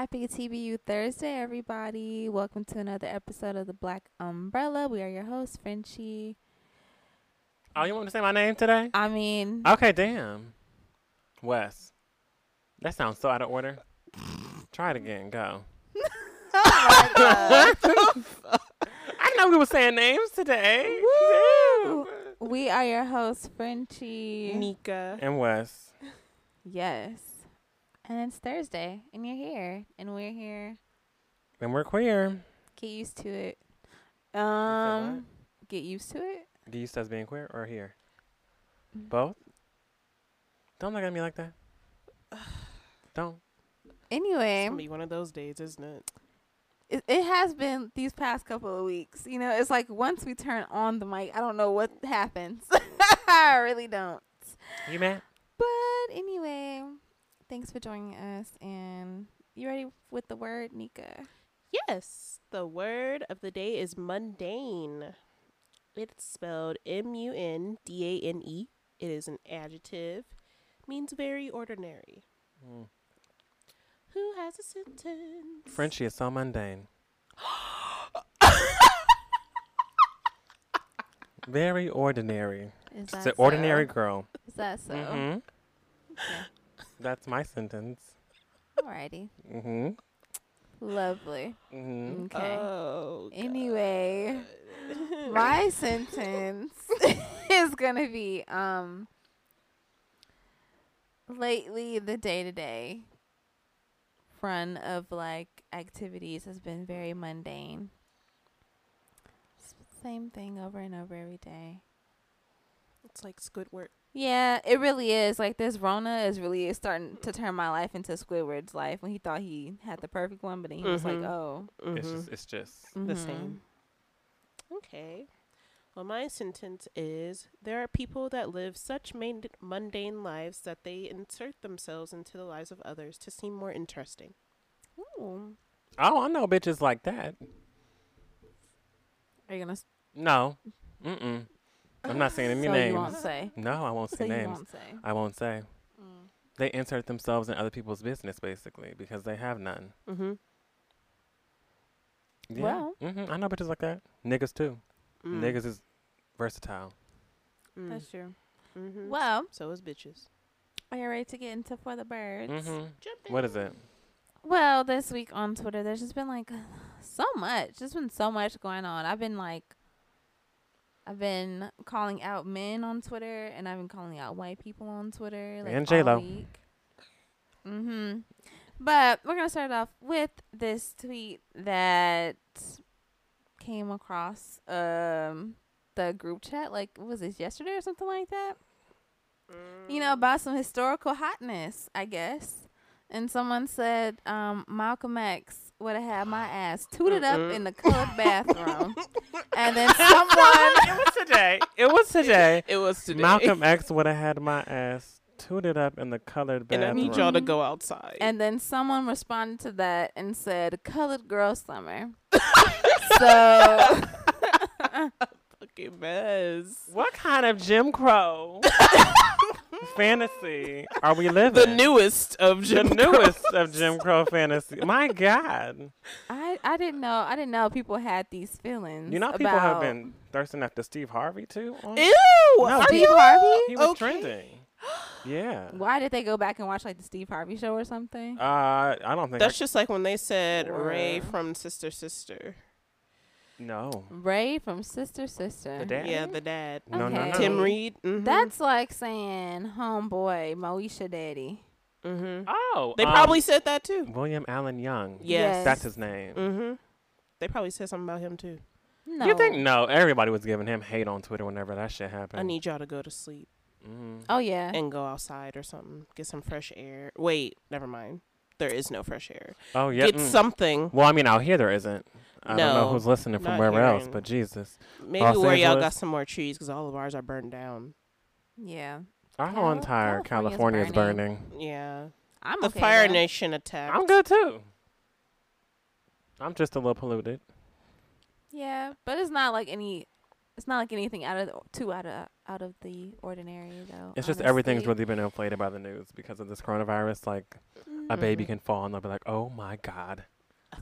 Happy TBU Thursday, everybody. Welcome to another episode of the Black Umbrella. We are your hosts, Frenchie. Oh, you want to say my name today? I mean, Okay, damn. Wes. That sounds so out of order. Try it again. Go. I didn't know we were saying names today. Woo! we are your hosts, Frenchie. Nika. And Wes. Yes. And it's Thursday, and you're here, and we're here. And we're queer. Get used to it. Um, get used to it. Do you says being queer or here? Mm. Both? Don't look at me like that. Don't. Anyway, It's gonna be one of those days, isn't it? it, it has been these past couple of weeks. You know, it's like once we turn on the mic, I don't know what happens. I really don't. You mad? But anyway, thanks for joining us. And you ready with the word, Nika? Yes. The word of the day is mundane. It's spelled M U N D A N E. It is an adjective. Means very ordinary. Mm. Who has a sentence? Frenchie is so mundane. Very ordinary. Is Just that an ordinary girl. Is that so? hmm Okay. That's my sentence. Alrighty. Mm-hmm. Lovely. hmm Okay. Oh. Anyway, my sentence is gonna be um lately the day to day run of like activities has been very mundane. S- Same thing over and over every day. It's like Squidward. Yeah, it really is. Like this Rona is really starting to turn my life into Squidward's life when he thought he had the perfect one, but then he was like, Mhm. "Oh, It's Mhm. just, it's just. the mhm. same. Okay. Well, my sentence is there are people that live such main- mundane lives that they insert themselves into the lives of others to seem more interesting. Ooh. Oh, I know bitches like that. Are you gonna? s- No. Mm-mm. I'm not saying any so names. you won't say. No, I won't So say you names. won't say. I won't say. Mm. They insert themselves in other people's business, basically, because they have none. Mm-hmm. Yeah. Well. hmm I know bitches like that. Niggas, too. Mm. Niggas is versatile. Mm. That's true. Mm-hmm. Well, so is bitches. are you ready to get into for the birds? hmm Jump What is it? Well, this week on Twitter, there's just been like so much. There's been so much going on. I've been like, I've been calling out men on Twitter, and I've been calling out white people on Twitter. Like, And J-Lo. all week. Mhm. But we're gonna start off with this tweet that came across um the group chat. Like, was this yesterday or something like that? you know, about some historical hotness, I guess. And someone said um, Malcolm X would have had my ass tooted up in the colored bathroom. and then someone, it was today. It was today. It was today. Malcolm X would have had my ass tooted up in the colored bathroom. and I need y'all to go outside. and then someone responded to that and said, "Colored girl summer." so fucking mess. What kind of Jim Crow fantasy are we living? The newest of the Jim newest of Jim Crow fantasy. My God, I I didn't know I didn't know people had these feelings. you know people about have been thirsting after Steve Harvey too. on- Ew! No, are Steve you- Harvey. He was Okay. trending. Yeah. Why did they go back and watch like the Steve Harvey show or something? Uh, I don't think. That's I, just like when they said Ray from Sister Sister. No. Ray from Sister Sister. The dad? Yeah, the dad. No, no, Okay. no. Tim Reid. Mm-hmm. That's like saying homeboy Moesha daddy. Mm-hmm. Oh, They um, probably said that too. William Allen Young. Yes. That's his name. Mm-hmm. They probably said something about him too. No. You think no? Everybody was giving him hate on Twitter whenever that shit happened. I need y'all to go to sleep Mm. Oh yeah. and go outside or something. Get some fresh air. Wait, never mind. There is no fresh air. Oh yeah. Get mm. something. Well, I mean, out here there isn't. I don't know who's listening from not wherever here else, but Jesus, Maybe Los where y'all got some more trees because all of ours are burned down. yeah. our Cal- entire California is burning. burning. Yeah. I'm the okay Fire though. Nation attack. I'm good too. I'm just a little polluted. Yeah, but it's not like any. It's not like anything out of the, too out of out of the ordinary though. It's just everything's really been inflated by the news because of this coronavirus. Like a baby Mhm. can fall and they'll be like, "Oh my god,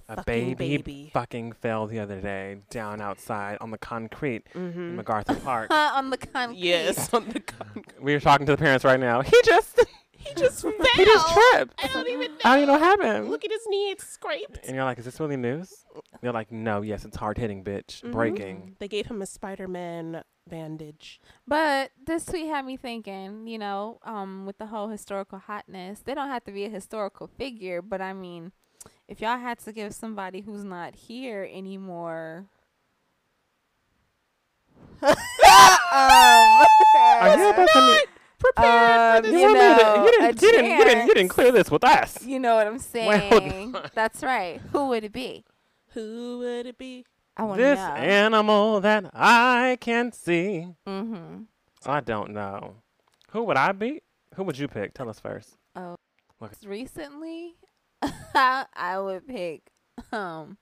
a fucking baby, baby. fucking fell the other day down outside on the concrete in Mm-hmm. MacArthur Park." on the concrete. Yes, on the con- we were talking to the parents right now. He just he just fell. he just tripped. I don't even know. I don't even know what happened. Look at his knee; it's scraped. And you're like, "Is this really news?" They're like, "No, yes, it's hard hitting, bitch, Mhm. breaking." They gave him a Spider-Man bandage. But this tweet had me thinking, you know, um, with the whole historical hotness, they don't have to be a historical figure, but I mean, if y'all had to give somebody who's not here anymore. um, Are you about to? um, you want me to- know, you didn't, you, didn't, you, didn't, you didn't clear this with us. You know what I'm saying? on. That's right. Who would it be? Who would it be? I want to This know. animal that I can't see. mm-hmm. I don't know. Who would I be? Who would you pick? Tell us first. Oh, Look. recently, I would pick um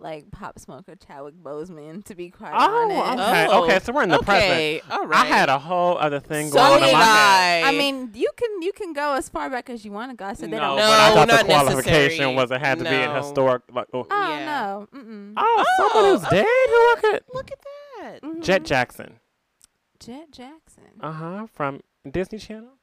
like Pop Smoke Smoker Chadwick Boseman to be quite Oh, honest. okay. Oh, okay, so we're in the present. okay, all right. I had a whole other thing so going on did in my head. I. I mean, you can you can go as far back as you want to go. I said they no, don't. but I No, thought the qualification necessary. was it had to be a historic. Like, oh, Oh Yeah. no. Mm-mm. oh, someone Oh, who's dead. Who I could? look at that. Mhm. Jet Jackson. Jet Jackson. Uh huh. From Disney Channel.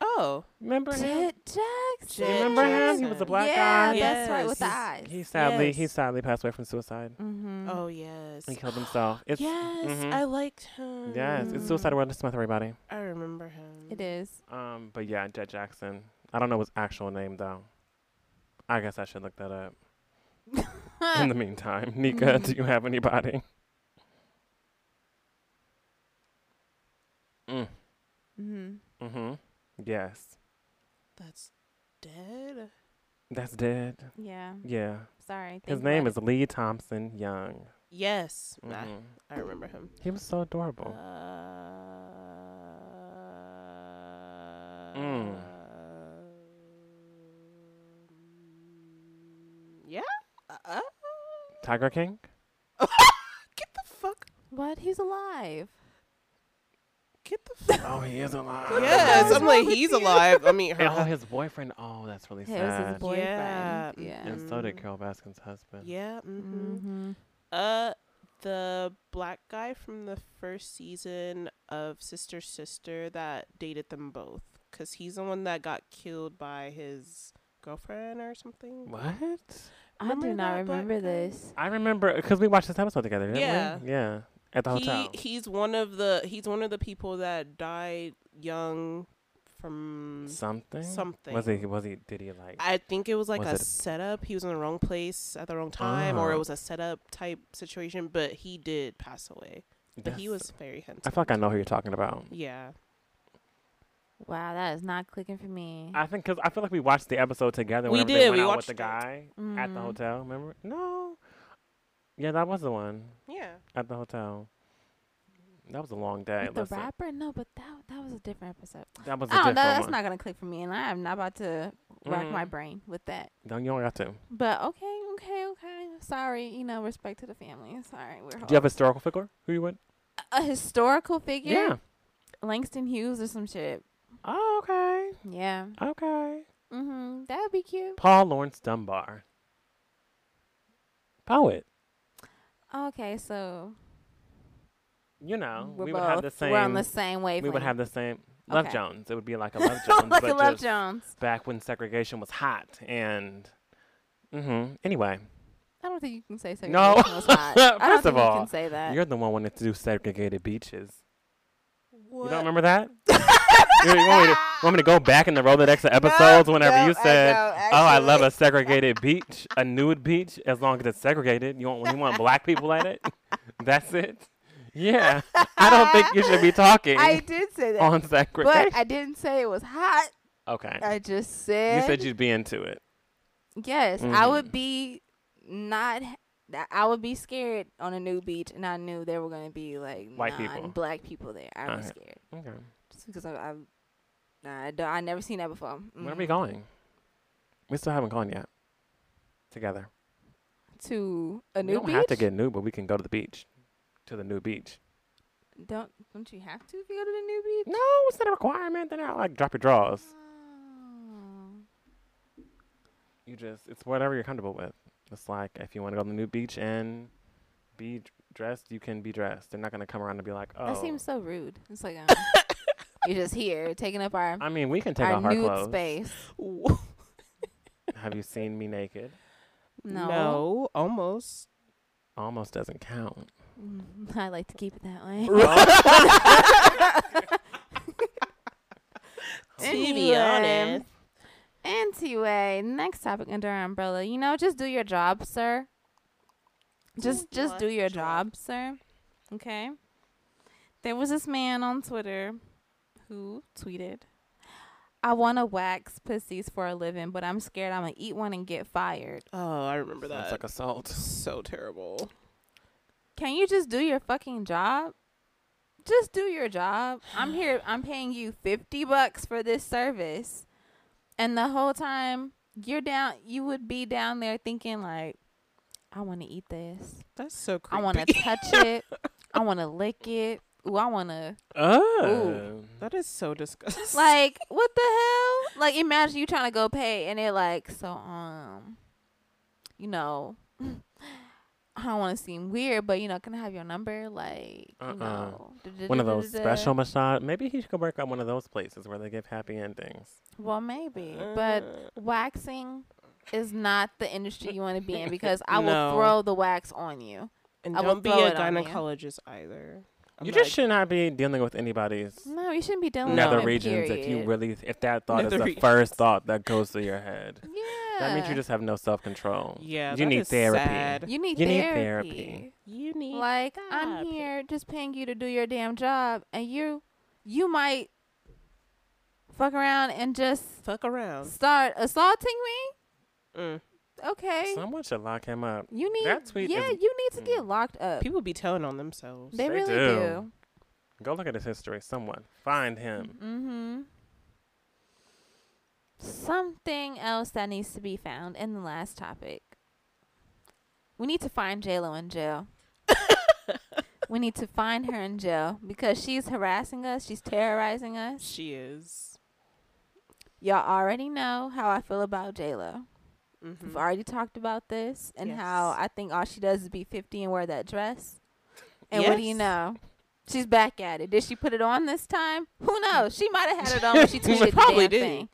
Oh, Remember him? Jet Jackson. Jet Remember him? He was a Jackson. black yeah, guy. that's right with the eyes. He sadly he sadly passed away from suicide. mm-hmm. oh yes. He killed himself. It's yes, mhm. I liked him. yes, it's Suicide Will Smith, everybody. I remember him. It is. Um, but yeah, Jet Jackson. I don't know his actual name though. I guess I should look that up. In the meantime, Nika, do you have anybody? Mm. mm-hmm. Mm-hmm. Yes. That's dead. That's dead. Yeah. Yeah. Sorry. His name is Lee Thompson Young. Yes, I, Mhm. I remember him. He was so adorable. Uh, Mm. Yeah. Uh, uh, Tiger King? get the fuck. What? He's alive. Get the fuck. Oh, he is alive. yes, I'm like he's alive. I mean, her. And, oh, his boyfriend. Oh, that's really Yeah, it was his sad. boyfriend. Yeah. Yeah. and so did. Carole Baskin's husband. yeah. Mm-hmm. Mm-hmm. Uh, the black guy from the first season of Sister Sister that dated them both, cause he's the one that got killed by his girlfriend or something. What? I do not remember guy? this. I remember because we watched this episode together, didn't Yeah. we? Yeah. At the hotel. He he's one of the he's one of the people that died young from something. something. Was he? Was he? Did he like? I think it was like Was a it- setup. He was in the wrong place at the wrong time, or it Oh. was a setup type situation. But he did pass away. But he was very handsome. I feel like I know who you're talking about. Yeah. Wow, that is not clicking for me. I think because I feel like we watched the episode together. We whenever did, They went we out with watched the it. guy at the Mhm. hotel. Remember? No. Yeah, that was the one Yeah. at the hotel. That was a long day. With the Listen, rapper? No, but that that was a different episode. that was a I don't know. different That's one. not gonna click for me, and I am not about to rack my Mm. brain with that. No, you don't got to. But okay, okay, okay. Sorry, you know, respect to the family. Sorry, we're Do you have a historical figure? Who you would? a historical figure. Yeah. Langston Hughes or some shit. Oh, okay. Yeah. Okay. Mhm. That would be cute. Paul Laurence Dunbar. Poet. Okay, so You know, we're we would have the same. we're on the same wavelength. we would have the same. Love Okay. Jones. It would be like a Love Jones, like but a Love Jones. back when segregation was hot and. Mm-hmm. Anyway, I don't think you can say segregation No. was hot. I don't First think of you can say that. you're the one wanting to do segregated beaches. What? You don't remember that? you, want, me to, want me to go back in the Rolodex of episodes whenever you said, "Oh, I love a segregated beach, a nude beach, as long as it's segregated." You want you want black people at it. That's it. Yeah, I don't think you should be talking I did say that, on segregation. but I didn't say it was hot. okay, I just said you said you'd be into it. yes. I would Mhm. be not. I would be scared on a new beach, and I knew there were gonna be like White people. black people there. I was Okay. scared Okay, because I, I, nah, I, don't, I never seen that before. where are we going? We still haven't gone yet. Together. To a new beach. we don't beach? have to get new, but we can go to the beach. To the new beach. Don't don't you have to if you go to the new beach? No, it's not a requirement. They're not like drop your drawers. Oh. You just it's whatever you're comfortable with. It's like if you want to go to the new beach and be dressed, you can be dressed. They're not gonna come around and be like, oh. That seems so rude. It's like um, you're just here taking up our I mean, we can take our off our nude clothes. space. Have you seen me naked? No. no, almost. Almost doesn't count. Mm, I like to keep it that way. To be honest. Anyway, next topic under our umbrella. You know, just do your job, sir. Just just do your job? job, sir. Okay. There was this man on Twitter who tweeted, I wanna wax pussies for a living, but I'm scared I'm gonna eat one and get fired. Oh, I remember Sounds that. like assault. so terrible. Can you just do your fucking job? Just do your job. I'm here. I'm paying you 50 bucks for this service. And the whole time you're down, you would be down there thinking like, I want to eat this. That's so creepy. I want to touch it. I want to lick it. Ooh, I want to Oh. that is so disgusting. like what the hell? Like imagine you trying to go pay and they're like, so um, you know, I don't want to seem weird, but you know, can I have your number? Like, Uh-uh. you know, One of those special massage. Maybe he should work at one of those places where they give happy endings. Well, maybe, but Uh, waxing is not the industry you want to be in because I will throw the wax on you. and I will don't be a it on you. gynecologist either. I'm you not- just should not be dealing with anybody's No, you shouldn't be dealing nether with women, regions if you really if that thought is the regions. first thought that goes through your head. Yeah, That means you just have no self control. Yeah, you that need is therapy. sad. you need you need therapy. therapy. You need Like I'm here just paying you to do your damn job, and you you might fuck around and just fuck around. start assaulting me. Mm. Okay, Someone should lock him up. you need that tweet yeah, is- you need to get Mm. locked up. People be telling on themselves. they They really do. do. Go look at his history. Someone find him. Mm-hmm. Something else that needs to be found in the last topic. We need to find JLo in jail. we need to find her in jail because she's harassing us. She's terrorizing us. she is. Y'all already know how I feel about JLo. Mhm. We've already talked about this and how I think all she does is be 50 and wear that dress. And what do you know? She's back at it. Did she put it on this time? Who knows? She might have had it on when she tweeted Probably the damn did. thing.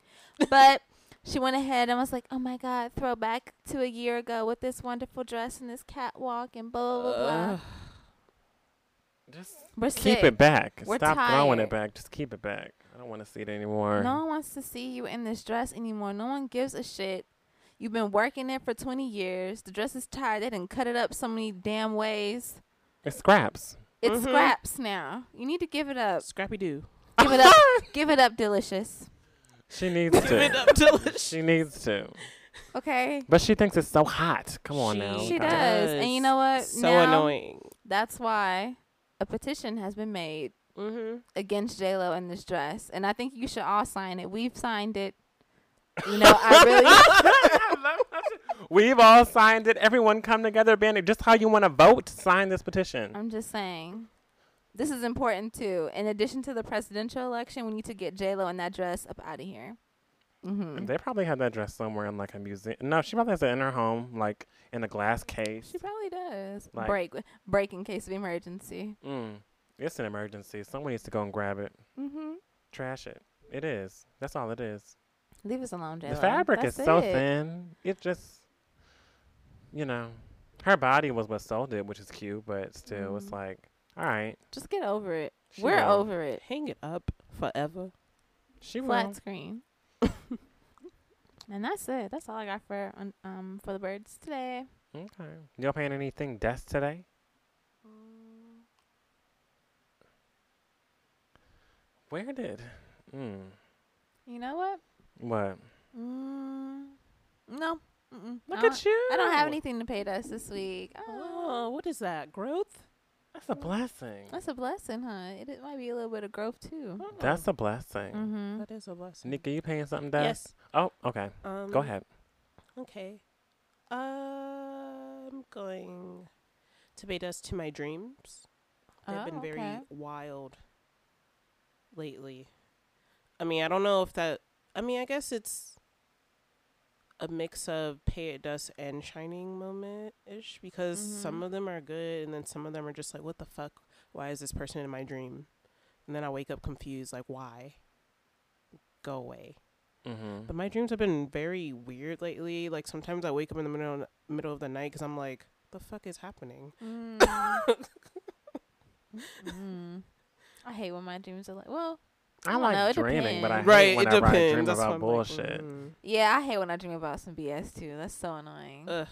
But she went ahead and was like, "Oh my God, throwback to a year ago with this wonderful dress and this catwalk and blah blah blah." Ugh. Just We're keep sick. it back. We're Stop throwing tired. it back. Just keep it back. I don't want to see it anymore. No one wants to see you in this dress anymore. No one gives a shit. You've been working it for 20 years. The dress is tired. They didn't cut it up so many damn ways. It's scraps. It's Mhm. scraps now. You need to give it up. Scrappy Doo. Give it up. give it up, delicious. She needs to. Give it up, delicious. She needs to. Okay. But she thinks it's so hot. Come on now. She guys. does. And you know what? So Now- annoying. That's why a petition has been made Mm-hmm. against J Lo in this dress, and I think you should all sign it. We've signed it. You know, I really. We've all signed it. Everyone come together, band. Just how you want to vote, sign this petition. I'm just saying. This is important too. In addition to the presidential election, we need to get J Lo in that dress up out of here. Mm-hmm. They probably have that dress somewhere in like a museum. No, she probably has it in her home, like in a glass case. She probably does. Like- break, break in case of emergency. Mm. It's an emergency. Someone needs to go and grab it. Mm-hmm. Trash it. It is. That's all it is. Leave us alone, J Lo. The fabric That's is so it. thin. It just, you know, her body was what sold it, which is cute, but still, it's Mhm. like, all right. Just get over it. She We're will. over it. Hang it up forever. She Flat will. screen. and that's it. That's all I got for um for the birds today. Okay. Y'all paying anything desk today? Where did? Mm. You know what? What? Mm, no. Mm-mm. Look I at you. I don't have anything to pay us this week. Oh, Oh, what is that? Growth? That's a blessing. that's a blessing, huh? It, it might be a little bit of growth too. That's a blessing. Mm-hmm. That is a blessing. Nick, are you paying something desk? Yes. Oh, okay. Um, Go ahead. Okay. I'm going to pay dust to my dreams. They've Oh, been very okay. wild lately. I mean, I don't know if that. I mean, I guess it's a mix of pay it dust and shining moment ish because Mhm. some of them are good and then some of them are just like what the fuck why is this person in my dream and then i wake up confused like why go away Mm-hmm. but my dreams have been very weird lately like sometimes i wake up in the middle middle of the night because i'm like the fuck is happening Mm. Mm. I hate when my dreams are like, well, I don't like know, it dreaming, but I depends. hate right it whenever I depends dream That's about I'm like, bullshit. mm. yeah, I hate when I dream about some BS too. That's so annoying. Ugh.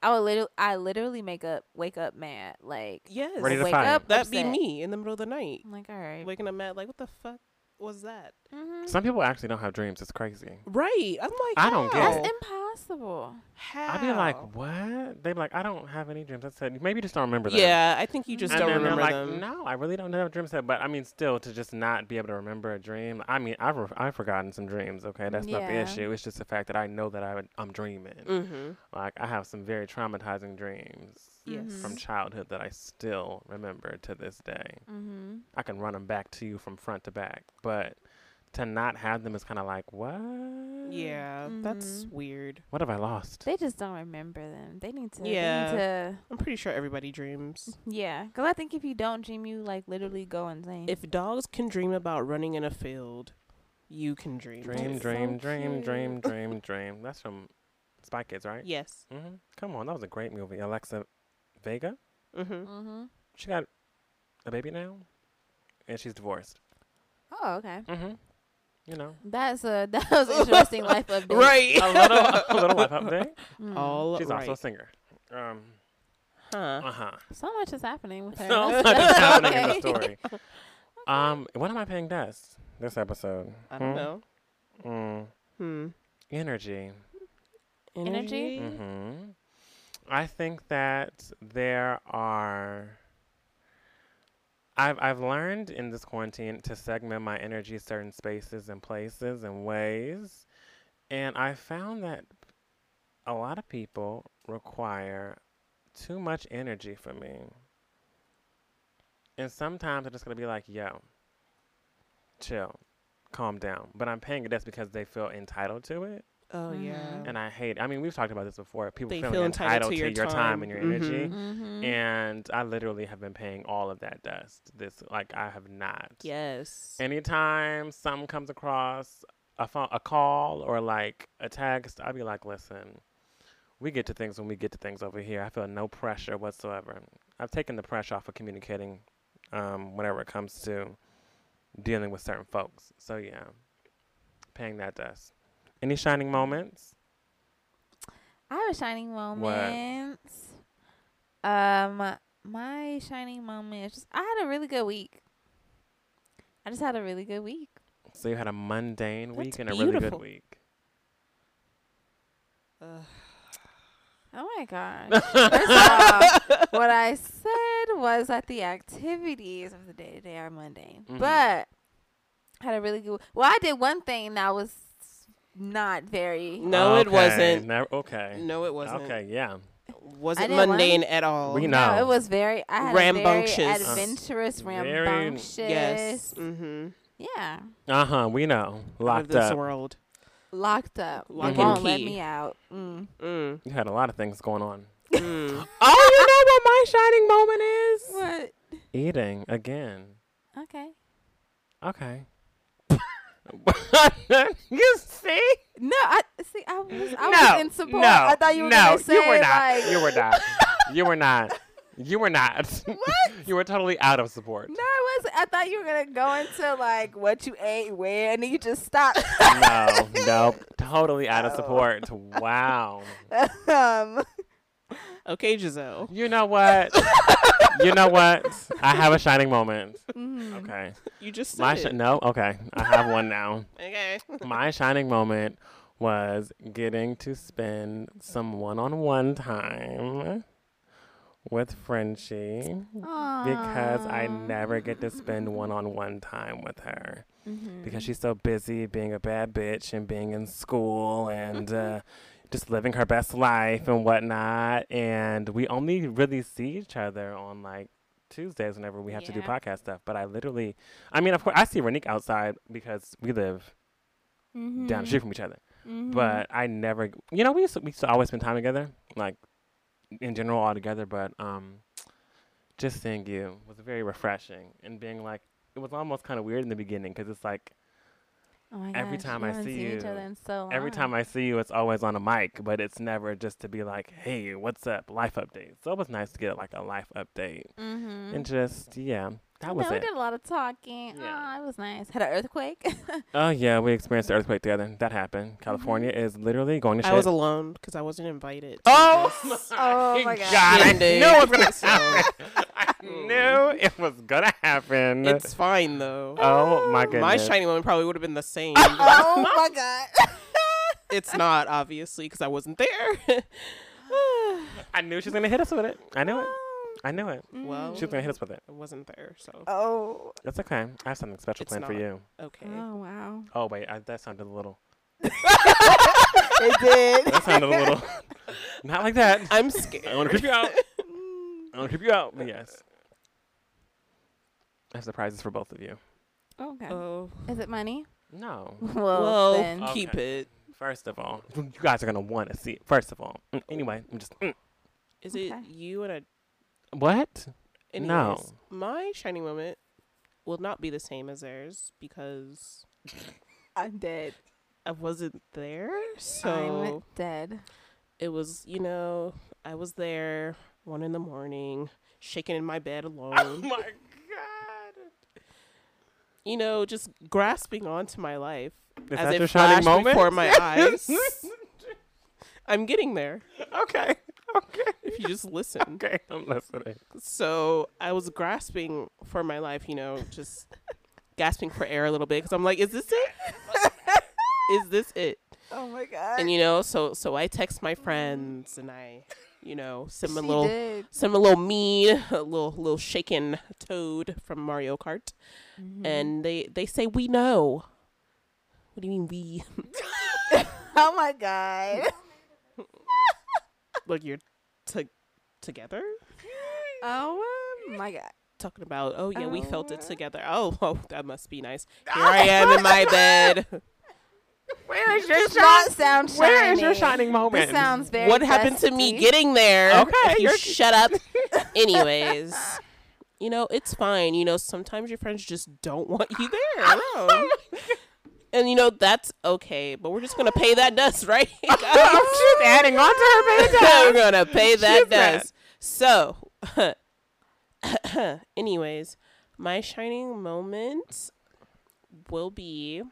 I would literally, I literally make up, wake up mad, like yes Ready to wake fight. up that'd be me in the middle of the night I'm like, all right. waking up mad like what the fuck was that mm-hmm. Some people actually don't have dreams. It's crazy. right i'm like I don't get how? That's impossible. how I'd be like, what? They'd be like, I don't have any dreams. I said, maybe you just don't remember them. yeah i think you just and don't then remember like, them no, I really don't have dreams. But I mean, still, to just not be able to remember a dream. I mean, I've re- I've forgotten some dreams. Okay, that's not the issue. It's just the fact that I know that I would, I'm dreaming. mm-hmm Like I have some very traumatizing dreams yes from Mhm. childhood that I still remember to this day. Mm-hmm. I can run them back to you from front to back, but to not have them is kind of like, what? Yeah, that's Mhm. weird. What have I lost? They just don't remember them. They need to. Yeah. They need to. I'm pretty sure everybody dreams. Yeah, because I think if you don't dream, you like literally go insane. If dogs can dream about running in a field, you can dream. Dream, too. Dream, so dream, dream, cute. dream, dream. That's from Spy Kids, right? Yes. hmm Come on, that was a great movie. Alexa Vega, Mm-hmm. mm-hmm. she got a baby now, and she's divorced. Oh, okay. Mm-hmm. You know, That's a that was an interesting life update. Right. a little, a little life update. Mm. All She's right. also a singer. Um, huh. uh huh. So much is happening with her. So That's- much is that's happening in the okay. story. Um, what am I paying Des this episode? I don't Hmm? know. Mm, Hmm. energy. Energy? Mm hmm I think that there are. I've I've learned in this quarantine to segment my energy certain spaces and places and ways, and I found that a lot of people require too much energy from me. And sometimes I'm just gonna be like, "Yo, chill, calm down." But I'm paying it that's because they feel entitled to it. Oh Mhm. yeah. And I hate. I mean, we've talked about this before. People They feeling feel entitled entitled, to your time. and your Mhm. energy. Mhm. And I literally have been paying all of that dust. This, like, I have not. yes. Anytime something comes across a phone, a call, or like a text, I'll be like, "Listen, we get to things when we get to things over here. I feel no pressure whatsoever. I've taken the pressure off of communicating, um, whenever it comes to dealing with certain folks. So yeah, paying that dust. Any shining moments? I have a shining moment. Um, my shining moment is just I had a really good week. I just had a really good week. So you had a mundane week That's and a really good week. Ugh. Oh my gosh! First off, what I said was that the activities of the day to day are mundane, Mhm. but I had a really good. Well, I did one thing that was not very. no, it wasn't. never- okay. No, it wasn't. Okay. Yeah. Wasn't mundane at all. We No, know. it was very. I had a very Rambunctious. adventurous, Very- rambunctious. Yes. Mm-hmm. Yeah, Uh huh. We know. Out of Locked this up. world. locked up. Lock They and won't let me out. Mm. Mm. You had a lot of things going on. Mm. oh, you know what my shining moment is? What? Eating again. Okay. Okay. you see? No, I see. I was. I no, was in support. No, I thought you were no, gonna say you were not. like. you were not. You were not. You were not. What? you were totally out of support. No, I wasn't. I thought you were gonna go into like what you ate, where, and then you just stopped. no, no, totally out of support. Wow. um, Okay, Giselle. You know what? you know what? I have a shining moment. mhm. Okay. You just said My it. no. Okay. I have one now. Okay. My shining moment was getting to spend some one-on-one time with Frenchie because I never get to spend one-on-one time with her Mhm. because she's so busy being a bad bitch and being in school and uh, just living her best life and whatnot. And we only really see each other on like Tuesdays whenever we have to do podcast stuff. But I literally, I mean, of course, I see Renique outside because we live down the Mhm. street from each other. Mhm. but I never. You know, we used to, we used to always spend time together, like in general, all together. But um, just seeing you was very refreshing, and being like, it was almost kind of weird in the beginning because it's like oh my every gosh, time I see you- so every time. I see you, it's always on a mic, but it's never just to be like, hey, what's up, life update. So it was nice to get like a life update Mhm. and just yeah, that was yeah, we did a lot of talking. Yeah. Ah, it was nice. Had an earthquake. Oh yeah, we experienced the earthquake together. That happened. California is literally going to shit. I was alone because I wasn't invited. Oh, this. Oh my God. God! I knew it was gonna happen. I knew it was gonna happen. It's fine though. oh my goodness. My shiny moment probably would have been the same. oh my god. it's not obviously because I wasn't there. I knew she was gonna hit us with it. I knew it. I knew it. Well- She was gonna hit us with it. I wasn't there, so Oh. That's okay. I have something special It's planned for not. you. okay. Oh wow. Oh wait, I, that sounded a little. it did. That sounded a little. Not like that. I'm scared. I want to creep you out. I want to creep you out. But yes. I have surprises for both of you. Okay. Oh, Is it money? No. Well, well, then. Oh. keep it. First of all, you guys are gonna want to see it. First of all, Mm, anyway, I'm just mm. Is it Okay. you and a? What? Anyways, No. My shining moment will not be the same as theirs because I'm dead. I wasn't there. I'm So dead. it was, you know, I was there one in the morning, shaking in my bed alone. Oh my god! you know, just grasping onto my life Is as that it your shining moment? before my eyes. I'm getting there. okay. Okay. If you just listen. Okay. I'm listening. So I was grasping for my life, you know, just gasping for air a little bit because I'm like, is this it? is this it? Oh my god. And you know, so so I text my friends and I, you know, send them a little did. send them a little meme, a little little shaken toad from Mario Kart, Mhm. and they they say we know. What do you mean we? oh my god. Like you're to- together? Oh um, my god. Talking about oh yeah we felt it Oh. together. Oh, oh that must be nice. Here I am in my bed. Where is your Does not sound shiny. Where is your shining moment? This sounds very. what happened to me getting there? Okay, you shut up. Anyways, you know it's fine. You know sometimes your friends just don't want you there oh alone, and you know that's okay. But we're just gonna pay that dust, right? She's adding on to her baby. we're gonna pay that She's mad. dust. So, anyways, my shining moment will be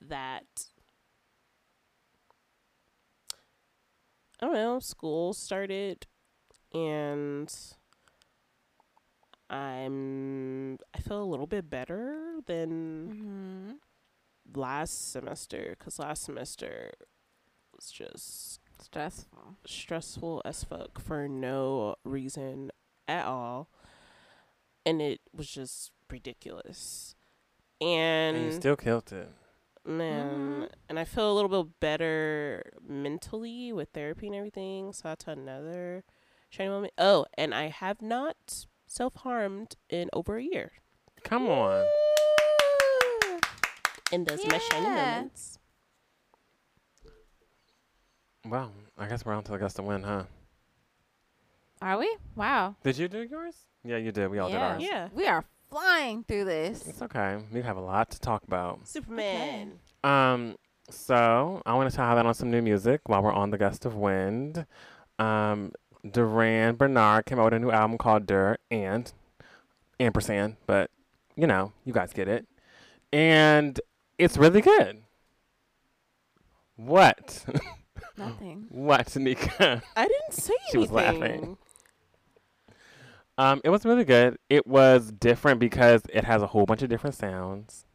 that I don't know, school started and I'm I feel a little bit better than Mhm. Last semester cuz last semester was just Stressful. stressful as fuck for no reason at all. And it was just ridiculous. And, And you still killed it. man, Mhm. and I feel a little bit better mentally with therapy and everything. So that's another shiny moment. Oh, and I have not self harmed in over a year. Come on. And those are my shining moments. Well, I guess we're on to the gust of wind, huh? Are we? Wow. Did you do yours? Yeah, you did. We all yeah. did ours. Yeah. We are flying through this. It's okay. We have a lot to talk about. Superman. Um, so I want to highlight on some new music while we're on the gust of wind. Um, Durand Bernarr came out with a new album called Dur and ampersand, but you know, you guys get it. And it's really good. What? Nothing. what, Nika? I didn't say She was laughing. Um, it was really good. It was different because it has a whole bunch of different sounds.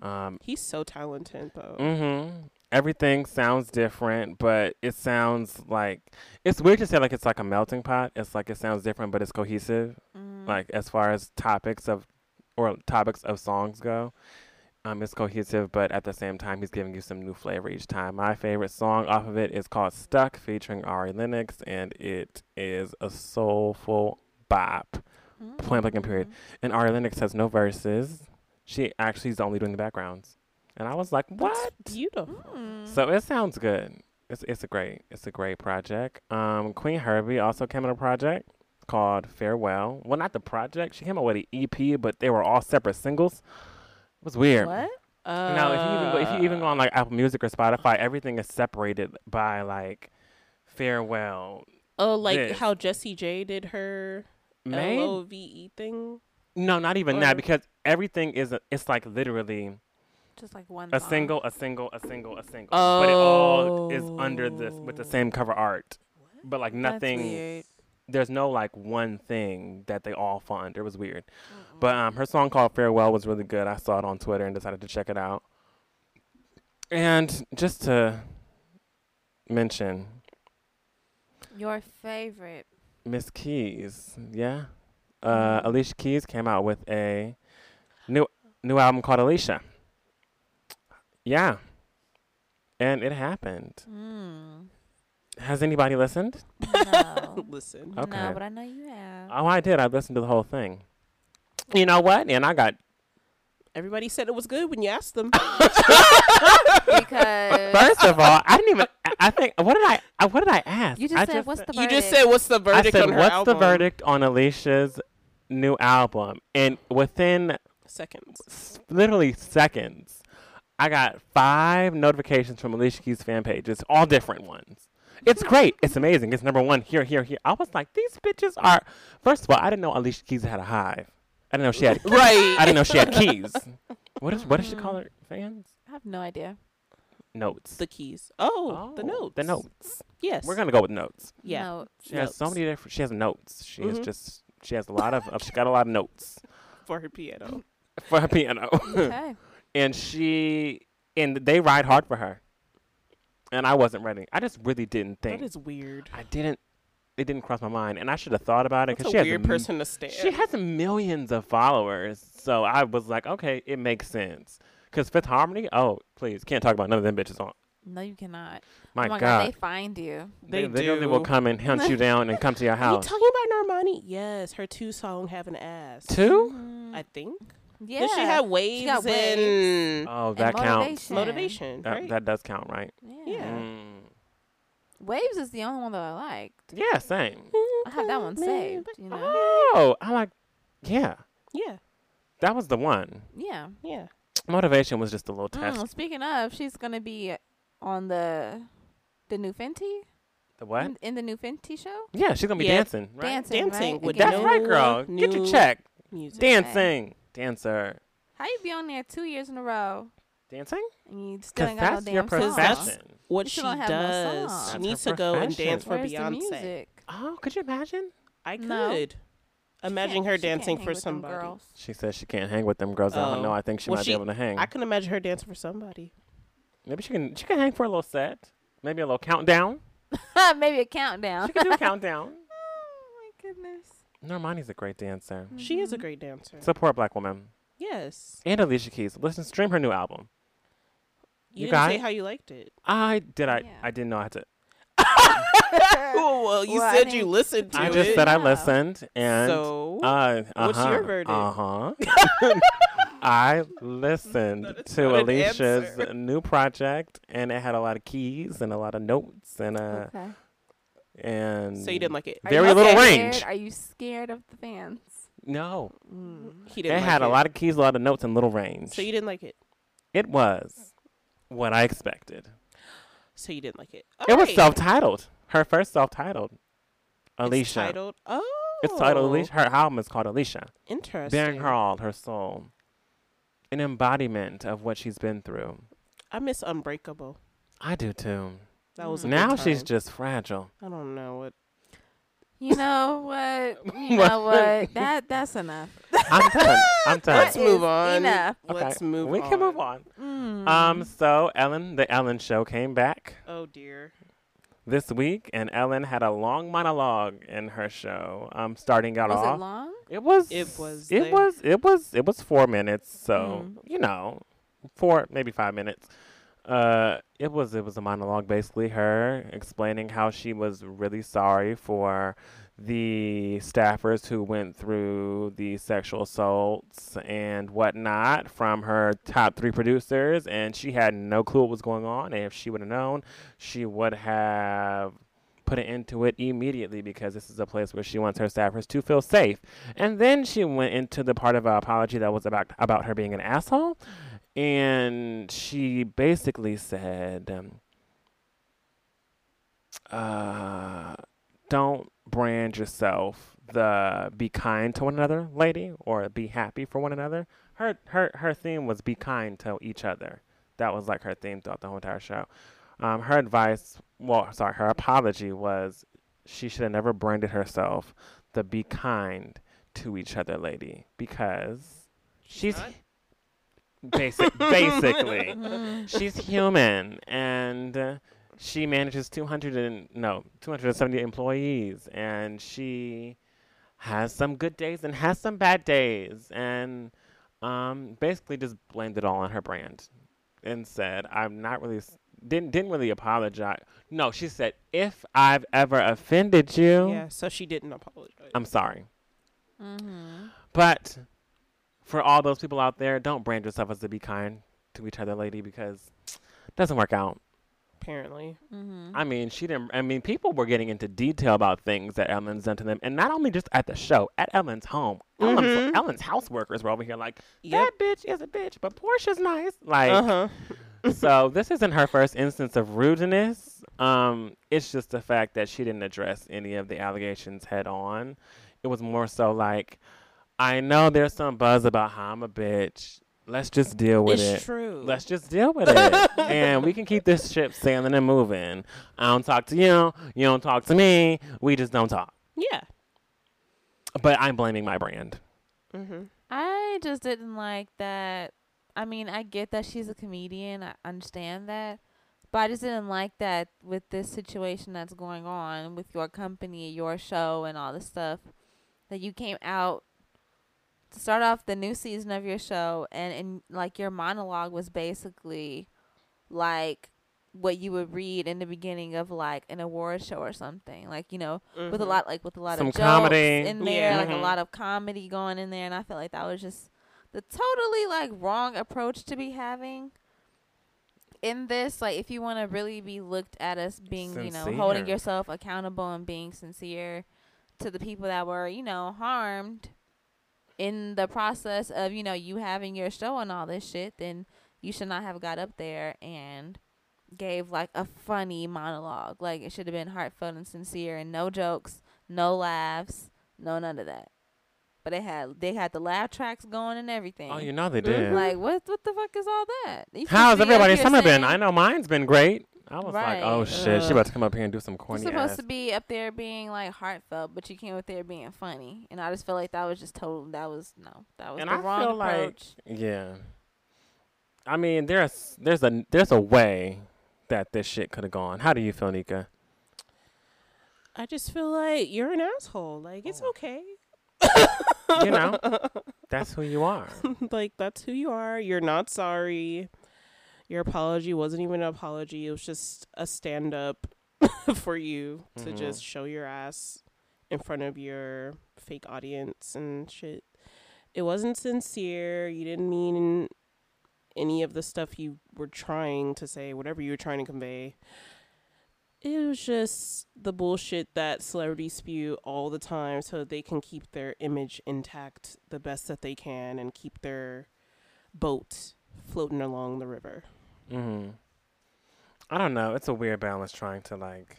Um, He's so talented, though. Mm-hmm. Everything sounds different, but it sounds like it's weird to say like it's like a melting pot. It's like it sounds different, but it's cohesive. Mhm. Like as far as topics of or topics of songs go, um, it's cohesive, but at the same time, he's giving you some new flavor each time. My favorite song off of it is called "Stuck" featuring Ari Lennox, and it is a soulful bop. Point blank and period. Mm. And Ari Lennox has no verses. She actually is only doing the backgrounds. and I was like, "What?" Beautiful. Mm. So it sounds good. It's it's a great it's a great project. Um, Queen Herbie also came in a project called Farewell. Well, not the project. She came out with an EP, but they were all separate singles. It was weird. what? No, if you even go, if you even go on like Apple Music or Spotify, everything is separated by like Farewell. Oh, like this. how Jessie J did her May? L O V E thing. No, not even Or- that because everything is a, it's like literally Just like one. a song. single, a single, a single, a single. But it all is under this with the Oh. same cover art. But like That's nothing weird. There's no like one thing that they all under. It was weird. But um her song called Farewell was really good. I saw it on Twitter and decided to check it out. And just to mention Your favorite. Miss Keys, yeah. Uh, Alicia Keys came out with a new new album called Alicia. Yeah, and it happened. Mm. Has anybody listened? No. Listen. Okay. No, but I know you have. Oh, I did. I listened to the whole thing. You know what? And I got Everybody said it was good when you asked them. because first of all, I didn't even. I- I think what did I? I- What did I ask? you just I said, "What's the you verdict?" just said, "What's the I verdict said, on her "What's album?" the verdict on Alicia's new album?" And within Seconds. s- literally seconds, I got five notifications from Alicia Keys fan pages, all different ones. It's great. It's amazing. It's number one here, here, here. I was like, these bitches are. First of all, I didn't know Alicia Keys had a hive. I didn't know she had. Right. I didn't know she had keys. What is what does she call her fans? I have no idea. Notes. The keys. Oh, the notes. The notes. Yes. We're gonna go with notes. Yeah. No. She has so Notes. many different. She has notes. She has Mhm. just. She has a lot of. of she got a lot of notes For her piano. for her piano. Okay. and she and they ride hard for her. And I wasn't ready. I just really didn't think. That is weird. I didn't. It didn't cross my mind, and I should have thought about it That's because a she weird has m- person to stand. She has millions of followers, so I was like, okay, it makes sense. Because Fifth Harmony, oh please, can't talk about none of them bitches on. No, you cannot. My, oh my God, they find you. they, They literally will come and hunt you down and come to your Are you house. talking about Normani? Yes, her two song have an ass. Two? Mhm. I think. Yeah. Did she have waves got and Oh, And that counts. motivation. motivation? That, right? that does count, right? Yeah. Yeah. Mm. Waves is the only one that I liked. Yeah, same. I have that one saved. You know. Oh, I like. Yeah, Yeah, that was the one. Yeah. yeah. Motivation was just a little test. Mm, speaking of, she's gonna be on the the new Fenty The what? in, in the new Fenty show. Yeah, she's gonna be Yeah. dancing, right? Dancing, Dancing right? with Again. That's no right, girl. Get your check. Music. Dancing, dancer, How you be on there two years in a row dancing. and you still Because ain't got that's no your damn song? profession. What You she still don't have no does. song. she That's needs her to go and profession. dance for Where's the Beyonce. music? Oh, could you imagine? I could. No. Imagine can't- her she can't dancing hang for with them somebody. girls. She says she can't hang with them girls. I don't Oh. know. I think she Well, might she- be able to hang. I can imagine her dancing for somebody. Maybe she can. She can hang for a little set. Maybe a little countdown. Maybe a countdown. She can do a countdown. Normani's a great dancer. She is a great dancer. Support black woman. yes. And Alicia Keys. Listen, stream her new album. You, You didn't got say it? how you liked it. I did. I. Yeah. I didn't know I had to. oh, well, you Well, I said you think- listened to it. I it. just said I Yeah. listened and. so, Uh, What's your uh-huh, verdict? Uh-huh. I listened That is to not an Alicia's answer. new project, and it had a lot of keys and a lot of notes and uh Okay. And so you didn't like it. Are very you little scared? range. Are you scared of the fans? No, mm. He didn't. It had like a lot of keys, a lot of notes, and little range. So you didn't like it. it was what I expected. So you didn't like it. It was self-titled. Her first self-titled. It's Alicia. titled. Oh. It's titled oh. Alicia. Her album is called Alicia. Interesting. Bearing her all, her soul. An embodiment of what she's been through. I miss Unbreakable. I do too. That was a Now good she's just fragile. I don't know what. You know what? You know what? That that's enough. I'm done. I'm done. Let's move on. enough. Let's move we on. can move on. Mm. Um, so Ellen, the Ellen Show came back Oh dear. this week, and Ellen had a long monologue in her show. Um, starting out was off, it long? it was, It was it the- was, it was, it was four minutes. So Mm. you know, four maybe five minutes. Uh, it was it was a monologue, basically her explaining how she was really sorry for the staffers who went through the sexual assaults and whatnot from her top three producers, and she had no clue what was going on. And if she would have known, she would have put it into it immediately because this is a place where she wants her staffers to feel safe. And then she went into the part of her apology that was about about her being an asshole, and she basically said, um, uh, "Don't brand yourself the be kind to one another lady or be happy for one another." Her her her theme was be kind to each other. That was like her theme throughout the whole entire show. Um, her advice, well, sorry, her apology was she should have never branded herself the be kind to each other lady because she's basic, basically she's human and uh, she manages 200 and no 270 employees and she has some good days and has some bad days and um, basically just blamed it all on her brand and said i'm not really didn't didn't really apologize. No, she said if I've ever offended you, yeah. So she didn't apologize. I'm sorry. Mm-hmm. But for all those people out there, don't brand yourself as to be kind to each other, lady, because it doesn't work out. Apparently. Mm-hmm. I mean, she didn't. I mean, people were getting into detail about things that Ellen's done to them, and not only just at the show, at Ellen's home. Ellen's, Mhm. Ellen's house workers were over here like, Yep. that bitch is a bitch, but Portia's nice. Like, Uh huh. so this isn't her first instance of rudeness. Um, it's just the fact that she didn't address any of the allegations head on. It was more so like, I know there's some buzz about how I'm a bitch. Let's just deal with It's it. true. Let's just deal with it, and we can keep this ship sailing and moving. I don't talk to you. You don't talk to me. We just don't talk. yeah. But I'm blaming my brand. Mm-hmm. I just didn't like that. I mean, I get that she's a comedian. I understand that. But I just didn't like that with this situation that's going on with your company, your show, and all this stuff. That you came out to start off the new season of your show, and, and like your monologue was basically like what you would read in the beginning of like an award show or something. Like, you know, with a lot like with a lot Some of jokes comedy. in there, Yeah. like Mhm. a lot of comedy going in there, and I felt like that was just the totally like wrong approach to be having in this. Like, if you want to really be looked at as being, you know, holding yourself accountable and being sincere to the people that were, you know, harmed in the process of, you know, you having your show and all this shit, then you should not have got up there and gave like a funny monologue. Like it should have been heartfelt and sincere and no jokes, no laughs, no none of that. But they had they had the laugh tracks going and everything. Oh, you know they did. Mm-hmm. Like what what the fuck is all that? You How's supposed to be everybody's summer been? I know mine's been great. I was like, oh Right. shit, she about to come up here and do some corny. You're supposed ass. to be up there being like heartfelt, but you came up there being funny, and I just feel like that was just total. That was no, that was And the I wrong feel like- approach. Yeah. I mean, there's there's a there's a way that this shit could have gone. How do you feel, Nika? I just feel like you're an asshole. Like it's Oh. okay. You know, that's who you are. like that's who you are. You're not sorry. Your apology wasn't even an apology. It was just a stand up for you to Mhm. just show your ass in front of your fake audience and shit. It wasn't sincere. You didn't mean any of the stuff you were trying to say, whatever you were trying to convey. It was just the bullshit that celebrities spew all the time so they can keep their image intact the best that they can and keep their boat floating along the river. hmm I don't know. It's a weird balance trying to like,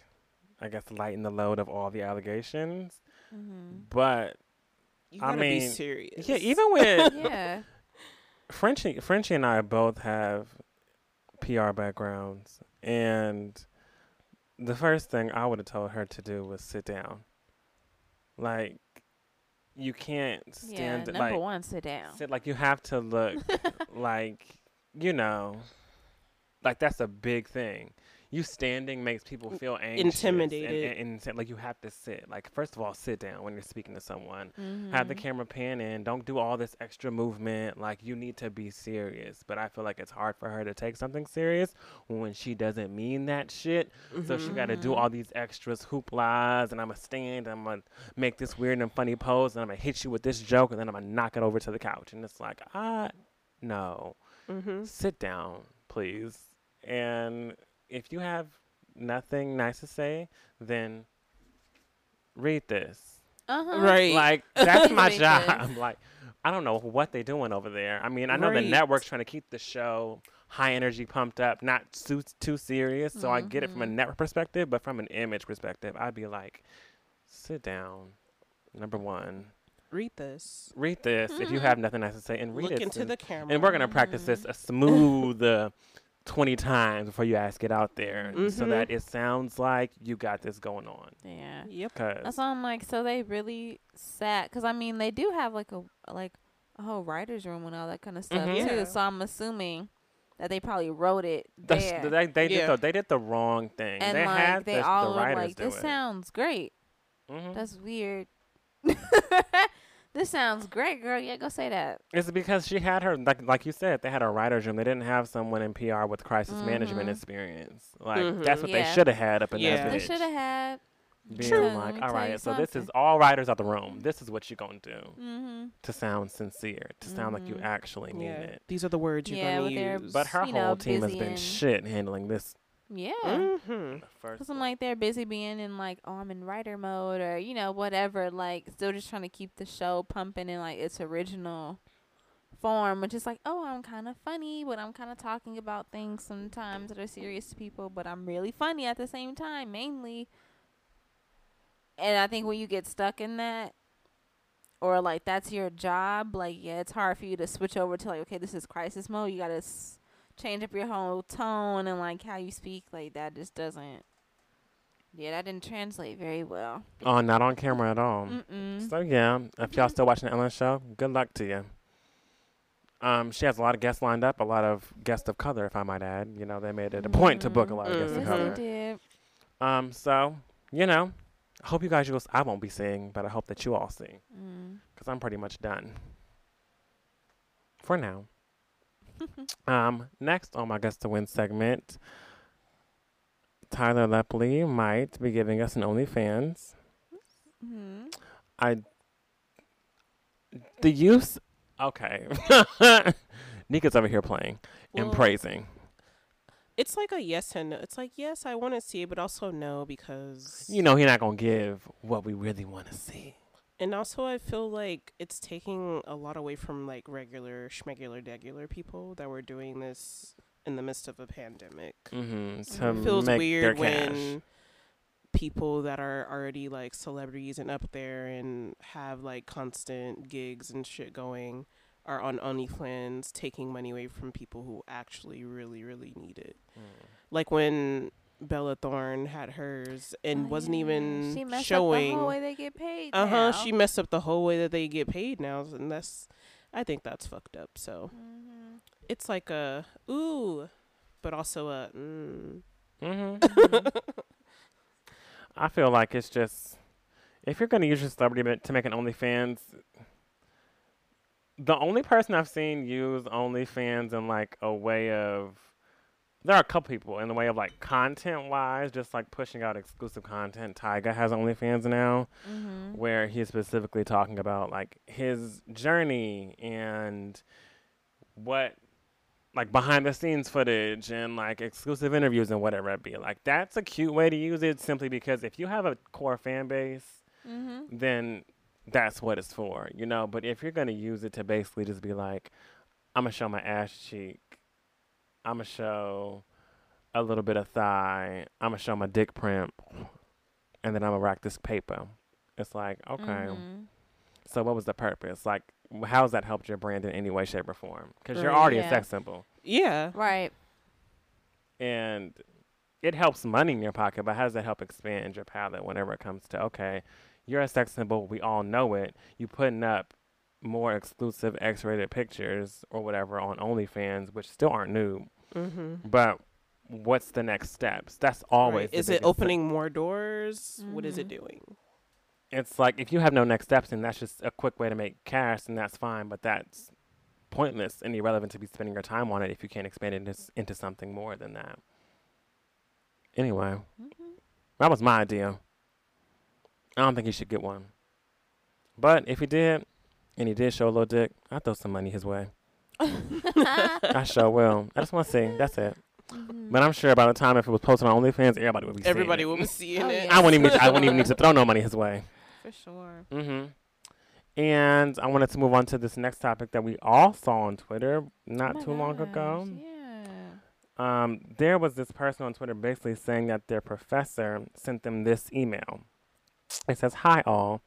I guess, lighten the load of all the allegations. Mm-hmm. But You I gotta be mean, serious. yeah, even with yeah, Frenchie, Frenchie and I both have PR backgrounds, and the first thing I would have told her to do was sit down. Like, you can't stand yeah. Number like one, sit down. sit like you have to look like you know, like that's a big thing. You standing makes people feel anxious, Intimidated. and, and, and, like you have to sit. Like first of all, sit down when you're speaking to someone. Mm-hmm. Have the camera pan in. Don't do all this extra movement. Like you need to be serious. But I feel like it's hard for her to take something serious when she doesn't mean that shit. So she got to do Mhm. all these extras, hooplas, and I'm gonna stand. I'm gonna make this weird and funny pose, and I'm gonna hit you with this joke, and then I'm gonna knock it over to the couch. And it's like, ah, no Mm-hmm. sit down, please. And if you have nothing nice to say, then read this. Uh-huh. Right. Like that's my Read job. this. Like I don't know what they're doing over there. I mean, I know the network's trying to keep the show high energy, pumped up, not too too serious. So I get it from a Mhm. network perspective, but from an image perspective, I'd be like, sit down. Number one, Read this. read this if you Mhm. have nothing nice to say, and read Look it. into and- the camera. and we're gonna practice this a smooth uh, twenty times before you ask it out there, so Mhm. that it sounds like you got this going on. Yeah. Yep. That's why I'm like, so they really sat, because I mean, they do have like a like a whole writer's room and all that kind of stuff Mhm. too. Yeah. So I'm assuming that they probably wrote it the, there, they they Yeah. did the, they did the wrong thing. and they like had they the, all the look writers like do this it. sounds great. Mhm. That's weird. this sounds great, girl. Yeah, go say that. It's because she had her like like you said they had a writers room. They didn't have someone in PR with crisis management Mhm. experience. Like Mhm. that's what they should have had up in Yeah. that They should have had. Being True. like, all right, me all tell you right, so this is all writers out the room. This is what you're gonna do Mm-hmm. to sound sincere, to sound like you Mhm. actually mean Yeah. it. These are the words you're Yeah, gonna with their- use. But her whole know, team has been shit handling this Yeah. Mm-hmm. Cause I'm like they're busy being in like oh I'm in writer mode or you know whatever like still just trying to keep the show pumping in like its original form which is like oh I'm kind of funny but I'm kind of talking about things sometimes that are serious to people but I'm really funny at the same time mainly and I think when you get stuck in that or like that's your job like yeah it's hard for you to switch over to like okay this is crisis mode you gotta s- change up your whole tone and like how you speak like that just doesn't yeah that didn't translate very well oh, not on camera at all. Mm-mm. So yeah, if y'all still watching the Ellen show, good luck to you. Um, she has a lot of guests lined up, a lot of guests of color, if I might add. You know, they made it a point to book a lot of guests of yes Mhm. they color. did Um, so you know, I hope you guys will. I won't be seeing, but I hope that you all see, mm. because I'm pretty much done for now. Um, next on my guest to win segment, Tyler Lepley might be giving us an OnlyFans. Mhm. I the use okay. Nika's over here playing and praising. It's like a yes and no. It's like yes, I want to see it, but also no because You know he's not gonna give what we really want to see. And also, I feel like it's taking a lot away from like regular schmegular degular people that were doing this in the midst of a pandemic. Mm-hmm. It It feels make weird their cash. when people that are already like celebrities and up there and have like constant gigs and shit going are on OnlyFans taking money away from people who actually really, really need it. Mm. Like when Bella Thorne had hers and Oh, wasn't yeah. even she messed showing. up the whole way they get paid Uh huh. She messed up the whole way that they get paid now, and that's, I think that's fucked up. So Mhm. it's like a ooh, but also a mm. Mm-hmm. I feel like it's just if you're gonna use your celebrity to make an OnlyFans, the only person I've seen use OnlyFans in like a way of there are a couple people in the way of like content wise, just like pushing out exclusive content. Tyga has OnlyFans now Mhm. where he's specifically talking about like his journey and what like behind the scenes footage and like exclusive interviews and whatever it be. Like that's a cute way to use it simply because if you have a core fan base, Mhm. then that's what it's for, you know. But if you're gonna use it to basically just be like, I'm gonna show my ass cheek, I'm gonna show a little bit of thigh, I'm gonna show my dick print, and then I'm gonna rack this paper. It's like, okay, Mhm. so what was the purpose? Like, wh- how's that helped your brand in any way, shape, or form? Because you're Right. already a sex symbol, yeah. Right. and it helps money in your pocket. But how does that help expand your palette whenever it comes to okay, you're a sex symbol, we all know it. You putting up more exclusive X-rated pictures or whatever on OnlyFans, which still aren't new, Mm-hmm. but what's the next steps? That's always. Right. Is it opening more doors? Mm-hmm. What is it mm-hmm. doing? It's like if you have no next steps, and that's just a quick way to make cash, and that's fine. But that's pointless and irrelevant to be spending your time on it if you can't expand it into, into something more than that. Anyway, mm-hmm. that was my idea. I don't think he should get one. But if he did, and he did show a little dick, I'd throw some money his way. I sure will. I just want to see. That's it. Mm-hmm. But I'm sure by the time if it was posted on OnlyFans, everybody would be. Everybody would be seeing oh, it. I wouldn't even. I wouldn't even need to throw no money his way. For sure. Mm-hmm. And I wanted to move on to this next topic that we all saw on Twitter not oh too gosh, long ago. Yeah. Um, there was this person on Twitter basically saying that their professor sent them this email. It says, Hi, all.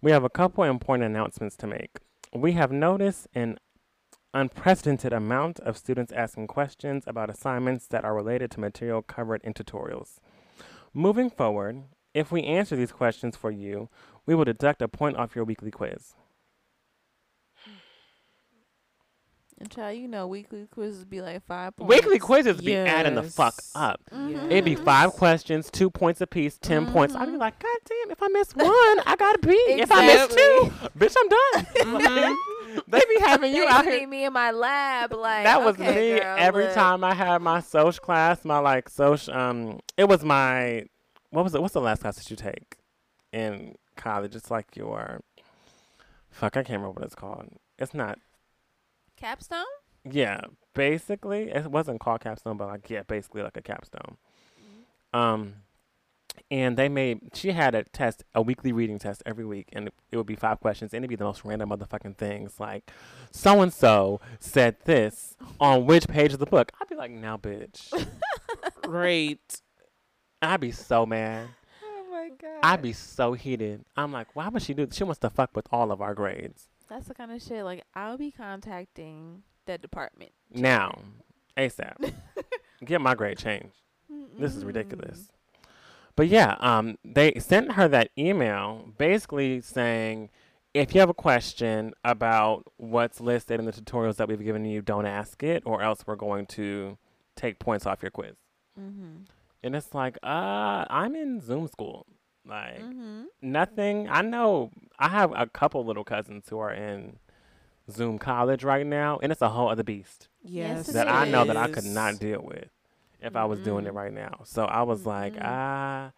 We have a couple important announcements to make. We have noticed an unprecedented amount of students asking questions about assignments that are related to material covered in tutorials. Moving forward, if we answer these questions for you, we will deduct a point off your weekly quiz. And child, you know, weekly quizzes be like five points. Weekly quizzes be yes. adding the fuck up. Mm-hmm. It'd be five questions, two points apiece, 10 mm-hmm. points. I'd be like, God damn, if I miss one, I gotta pee. Exactly. If I miss two, bitch, I'm done. Mm-hmm. they be having you out here. me in my lab, like that was okay, me girl, every look. time I had my social class. My like social, um, it was my what was it? What's the last class that you take in college? It's like your fuck. I can't remember what it's called. It's not capstone. Yeah, basically, it wasn't called capstone, but like yeah, basically like a capstone. Mm-hmm. Um, and they made she had a test, a weekly reading test every week, and it, it would be five questions, and it'd be the most random motherfucking things, like so and so said this on which page of the book. I'd be like, now, bitch, great. I'd be so mad. Oh my god. I'd be so heated. I'm like, why would she do? This? She wants to fuck with all of our grades. That's the kind of shit. Like I'll be contacting the department now, ASAP. Get my grade changed. Mm-mm. This is ridiculous. But yeah, um, they sent her that email basically saying, if you have a question about what's listed in the tutorials that we've given you, don't ask it, or else we're going to take points off your quiz. Mm-hmm. And it's like, uh, I'm in Zoom school. Like mm-hmm. nothing. I know I have a couple little cousins who are in Zoom college right now, and it's a whole other beast. Yes, that I know that I could not deal with if mm-hmm. I was doing it mm-hmm. right now. So I was mm-hmm. like, ah.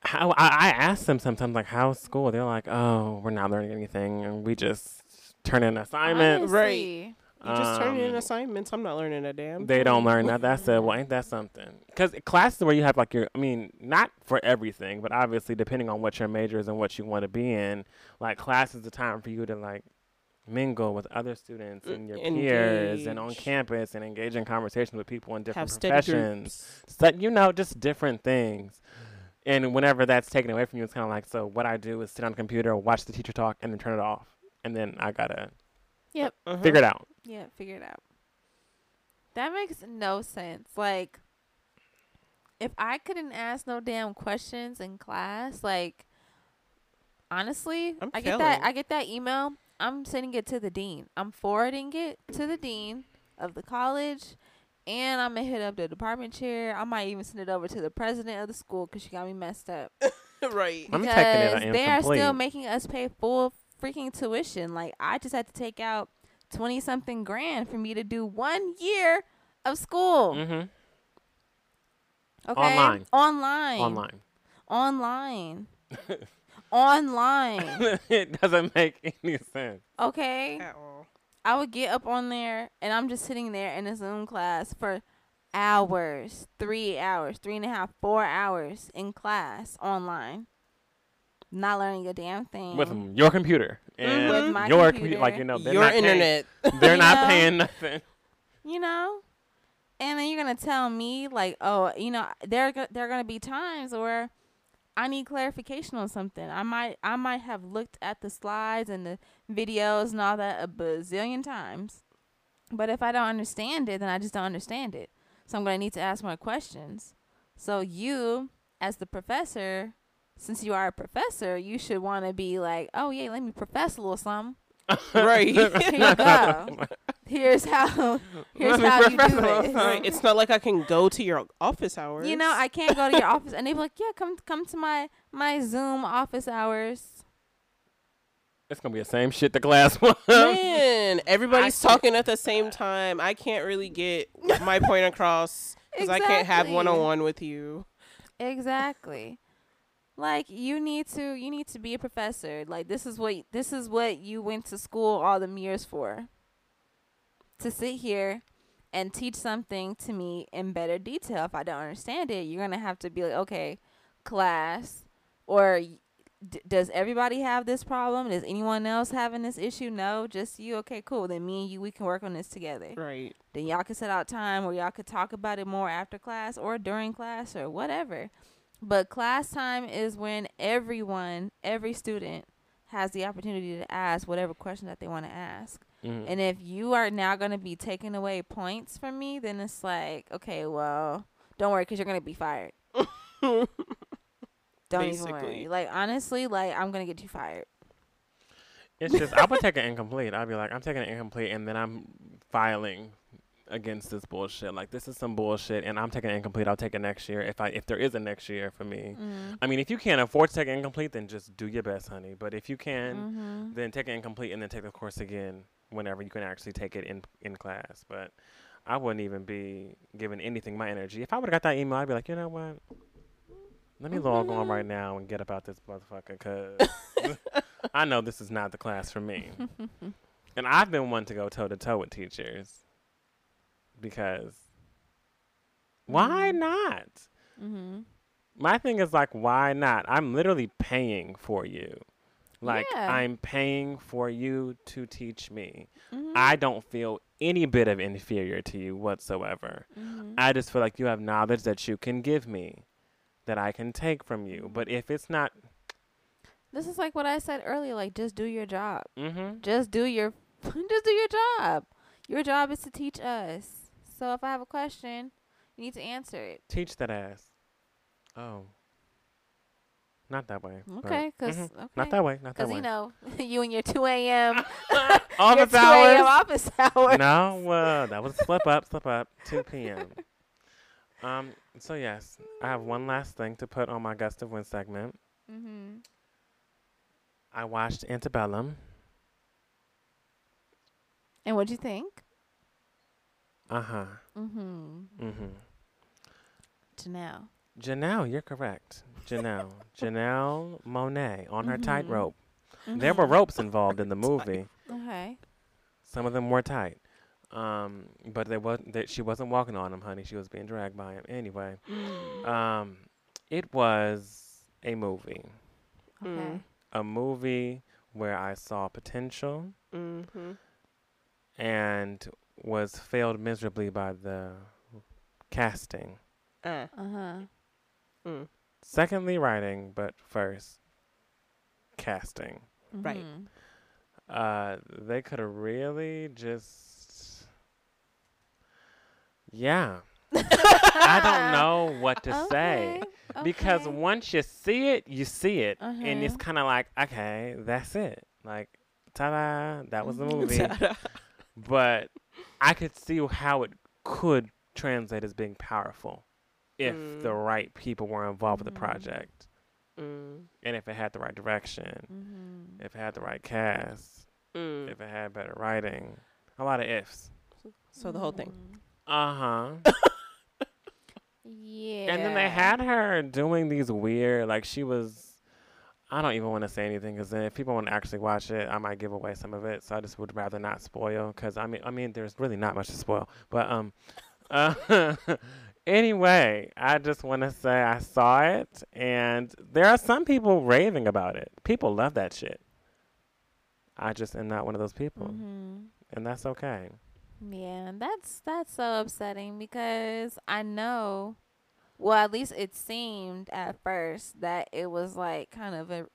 How I, I ask them sometimes like how's school? They're like, oh, we're not learning anything, and we just turn in assignments. Right. You just turn in um, assignments. I'm not learning a damn. They don't learn that. That's it. Well, ain't that something? Because classes where you have like your, I mean, not for everything, but obviously depending on what your major is and what you want to be in, like class is the time for you to like mingle with other students and your engage. peers and on campus and engage in conversations with people in different have professions. So, you know, just different things. And whenever that's taken away from you, it's kind of like, so what I do is sit on the computer, watch the teacher talk, and then turn it off. And then I got to Yep. Uh-huh. Figure it out. Yeah, figure it out. That makes no sense. Like, if I couldn't ask no damn questions in class, like, honestly, I'm i get that. I get that email. I'm sending it to the dean. I'm forwarding it to the dean of the college, and I'm gonna hit up the department chair. I might even send it over to the president of the school because she got me messed up. right. Because they are still making us pay full freaking tuition. Like I just had to take out twenty something grand for me to do one year of school. Mm-hmm. Okay. Online. Online. Online. Online. Online. it doesn't make any sense. Okay. At all. I would get up on there and I'm just sitting there in a Zoom class for hours, three hours, three and a half, four hours in class online not learning a damn thing with your computer mm-hmm. and with my your computer, like you know your internet. Paying, they're not paying nothing. You know, and then you're gonna tell me like, oh, you know, there there are gonna be times where I need clarification on something. I might I might have looked at the slides and the videos and all that a bazillion times, but if I don't understand it, then I just don't understand it. So I'm gonna need to ask more questions. So you, as the professor, since you are a professor, you should want to be like, oh yeah, let me profess a little something. right. Here you go. here's how here's how you do this. Right. It's not like I can go to your office hours. You know, I can't go to your office, and they be like, "Yeah, come come to my my Zoom office hours." It's gonna be the same shit the class was. Man, everybody's talking at the same time. I can't really get my point across because I can't have one on one with you. Exactly. Like you need to you need to be a professor. Like this is what this is what you went to school all them years for. To sit here and teach something to me in better detail. If I don't understand it, you're going to have to be like, "Okay, class or d- does everybody have this problem? Is anyone else having this issue? No, just you. Okay, cool. Then me and you we can work on this together." Right. then y'all could set out time where y'all could talk about it more after class or during class or whatever. But class time is when everyone, every student has the opportunity to ask whatever question that they want to ask. Mhm. And if you are now going to be taking away points from me, then it's like, okay, well, don't worry because you're going to be fired. Don't even worry. Like, honestly, like, I'm going to get you fired. It's just I would take an incomplete. I'd be like, I'm taking an incomplete, and then I'm filing against this bullshit. Like this is some bullshit, and I'm taking an incomplete. I'll take it next year if I if there is a next year for me. Mm. I mean, if you can't afford to take an incomplete, then just do your best, honey. But if you can, Mm-hmm. then take an incomplete and then take the course again whenever you can actually take it in in class. But I wouldn't even be giving anything my energy. If I would have got that email, I'd be like, you know what? Let me log on right now and get about this motherfucker, cause I know this is not the class for me. And I've been one to go toe to toe with teachers because why Mhm. not? mm-hmm. My thing is like, why not? I'm literally paying for you. Like, Yeah. I'm paying for you to teach me. Mm-hmm. I don't feel any bit of inferior to you whatsoever. mm-hmm. I just feel like you have knowledge that you can give me, that I can take from you. But if it's not, This is like what I said earlier. Like, just do your job. mm-hmm, Just do your, just do your job. Your job is to teach us. So if I have a question, you need to answer it. teach that ass. Oh. Not that way. Okay, because Mhm. okay, Not that way. Not that way. because you know you and your two a.m. Office your 2 a.m. hours. office hours. no, uh, that was slip up, slip up. 2 p.m. Um. So yes, I have one last thing to put on my gust of wind segment. Mm-hmm. I watched Antebellum. And what'd you think? Uh huh. Mm-hmm. Mm-hmm. Janelle. Janelle, you're correct. Janelle, Janelle Monáe on her Mhm. tightrope. There were ropes involved in the movie. Okay. Some of them were tight. Um, but they wasn't. That she wasn't walking on them, honey. She was being dragged by him. Anyway, Mm. um, it was a movie. Okay. a movie where I saw potential Mm-hmm. and was failed miserably by the casting. Uh, Uh huh. mm. Secondly, writing, but first, casting. Right. Mm-hmm. Uh, they could have really just, yeah. I don't know what to say because okay. once you see it, you see it, and it's Uh-huh. kind of like, okay, that's it. Like, ta-da, that was the Mhm. movie. but I could see how it could translate as being powerful if the Mm. right people were involved with the Mhm. project mm. and if it had the right direction, Mm-hmm. if it had the right cast, Mm. if it had better writing. A lot of ifs. So the whole thing. Uh huh. Yeah. And then they had her doing these weird, like she was. I don't even want to say anything because then if people want to actually watch it, I might give away some of it. So I just would rather not spoil because I mean, I mean, there's really not much to spoil. But um, uh, anyway, I just want to say I saw it, and there are some people raving about it. People love that shit. I just am not one of those people, Mm-hmm. and that's okay. Yeah, that's that's so upsetting because I know, well, at least it seemed at first that it was like kind of a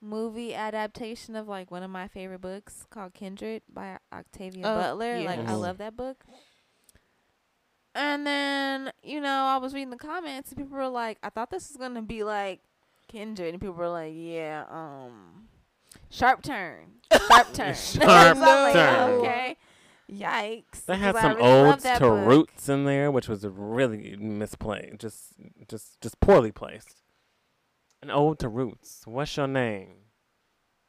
movie adaptation of like one of my favorite books called Kindred by Octavia Oh, Butler. Like I love that book. And then, you know, I was reading the comments and people were like, I thought this was gonna be like Kindred and people were like, Yeah, um Sharp turn. Sharp turn. Sharp like, turn. Okay. Yikes! They had some really odes to book. roots in there, which was really misplaced. just, just, just poorly placed. An ode to roots. What's your name?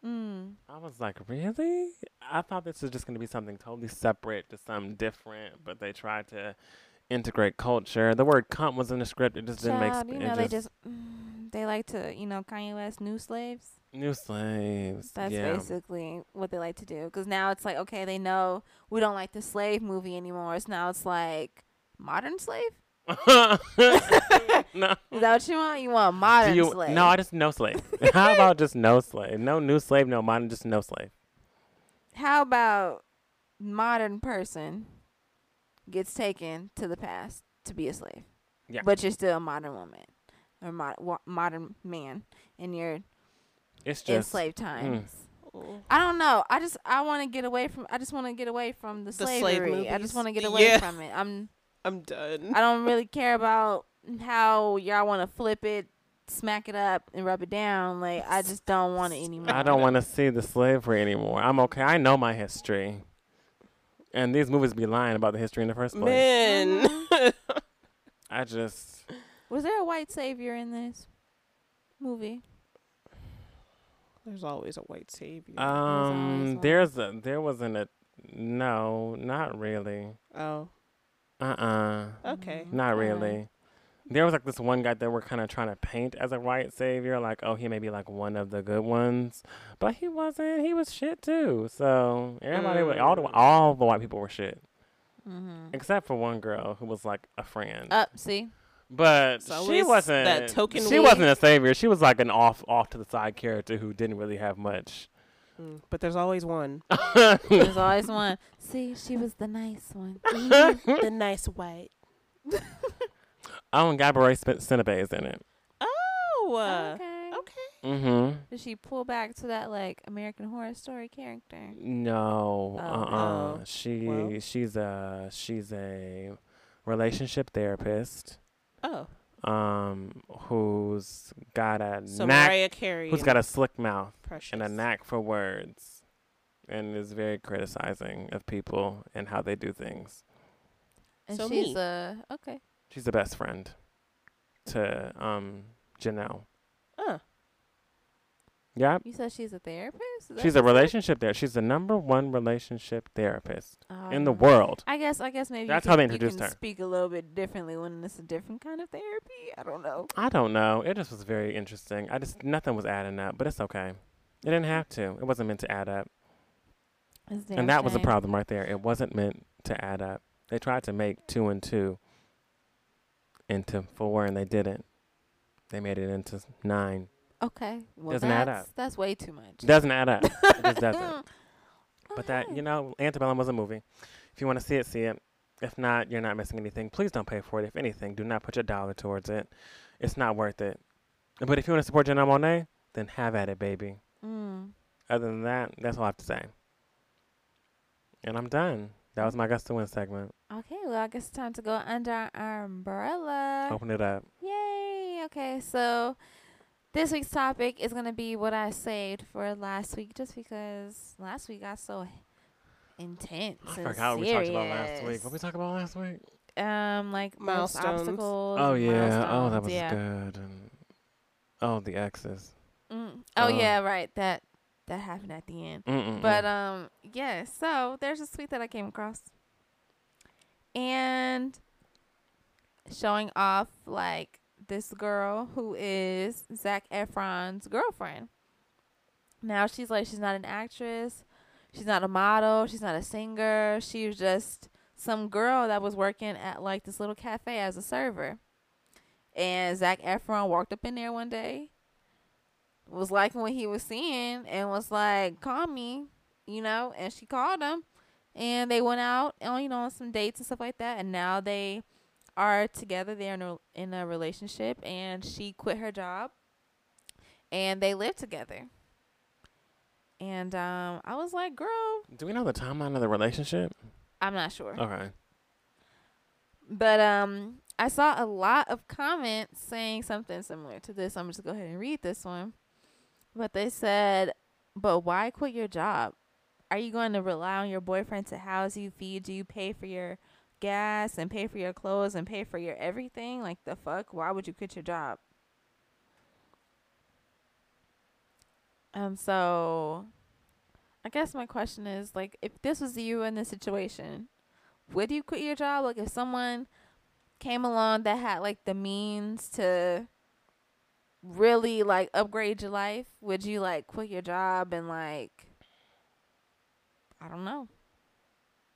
Mm. I was like, really? I thought this was just going to be something totally separate, just something different, but they tried to integrate culture. The word "cunt" was in the script. It just didn't make Child, sense. you know, they just mm, they like to, you know, Kanye West new slaves. new slaves. That's yeah. basically what they like to do. Because now it's like, okay, they know we don't like the slave movie anymore. So now it's like modern slave. no. Is that what you want? You want modern you, slave? no, I just no slave. How about just no slave? No new slave, no modern, just no slave. How about modern person gets taken to the past to be a slave? Yeah. But you're still a modern woman or mo- wa- modern man in your It's just enslaved times. Mm. I don't know. I just I want to get away from. I just want to get away from the, The slave slavery. I just want to get away Yeah. from it. I'm. I'm done. I don't really care about how y'all want to flip it, smack it up, and rub it down. Like I just don't want it anymore. I don't want to see the slavery anymore. I'm okay. I know my history. And these movies be lying about the history in the first place. Man. I just Was there a white savior in this movie? There's always a white savior. um one. there's a there wasn't a no, not really. oh, Uh-uh. okay. Not Okay. really. There was like this one guy that we're kind of trying to paint as a white savior, like oh he may be like one of the good ones, but he wasn't. He was shit too. So everybody, wa- all the Mm. all the white people were shit, Mm-hmm. except for one girl who was like a friend. Up, see. but It's she always wasn't. that token she we- wasn't a savior. She was like an off off to the side character who didn't really have much. Mm, but there's always one. There's always one. See, she was the nice one. the nice white. oh, and Gabrielle Sidibe in it. Oh. Uh, okay. okay. Mm-hmm. Did she pull back to that like American Horror Story character? No, Oh. uh-uh. Oh, She well. she's a she's a relationship therapist. Oh. Um, who's got a So knack, Mariah Carey. who's and got a slick mouth precious. and a knack for words, and is very criticizing of people and how they do things. And So she's me. uh okay. She's the best friend to um Janelle. Uh, Yep. You said she's a therapist. Is She's a what you said? relationship therapist. She's the number one relationship therapist in the Um, world. I guess I guess maybe That's you how can, they introduced can her. Speak a little bit differently when it's a different kind of therapy. I don't know. I don't know. It just was very interesting. I just nothing was adding up, but it's okay. It didn't have to. It wasn't meant to add up, a and that was the shame. problem right there. It wasn't meant to add up. They tried to make two and two into four, and they didn't. They made it into nine. Okay. Well, Doesn't add that's, up. That's way too much. Doesn't add up. it just doesn't. But that you know, Antebellum was a movie. If you want to see it, see it. If not, you're not missing anything. Please don't pay for it. If anything, do not put your dollar towards it. It's not worth it. But if you want to support Janelle Monáe, then have at it, baby. Mm. Other than that, that's all I have to say. And I'm done. That was my Gust to Win segment. Okay, well, I guess it's time to go under our umbrella. Open it up. Yay! Okay, so this week's topic is going to be what I saved for last week just because last week got so intense. I and forgot what we talked about last week. serious. What we talk about last week? Um, like most Milestones. obstacles. Oh and yeah. Oh, that was yeah. good. And oh, the exes. Mm. Oh Oh. yeah, right. That that happened at the end. Mm-mm-mm. But um, yeah. So there's a tweet that I came across, and showing off like this girl who is Zac Efron's girlfriend. Now she's like she's not an actress, she's not a model, she's not a singer. She was just some girl that was working at like this little cafe as a server. And Zac Efron walked up in there one day, was liking what he was seeing, and was like, "Call me," you know. And she called him, and they went out on you know on some dates and stuff like that. And now they are together. They're in a, in a relationship, and she quit her job, and they live together. And um, I was like, "Girl, Do we know the timeline of the relationship? I'm not sure." Okay. But um, I saw a lot of comments saying something similar to this. I'm just go ahead and read this one. But they said, "But why quit your job? Are you going to rely on your boyfriend to house you, feed you, pay for your gas and pay for your clothes and pay for your everything? Like the fuck? Why would you quit your job? Um so I guess my question is like if this was you in this situation, would you quit your job? Like if someone came along that had like the means to really like upgrade your life, would you like quit your job and like I don't know.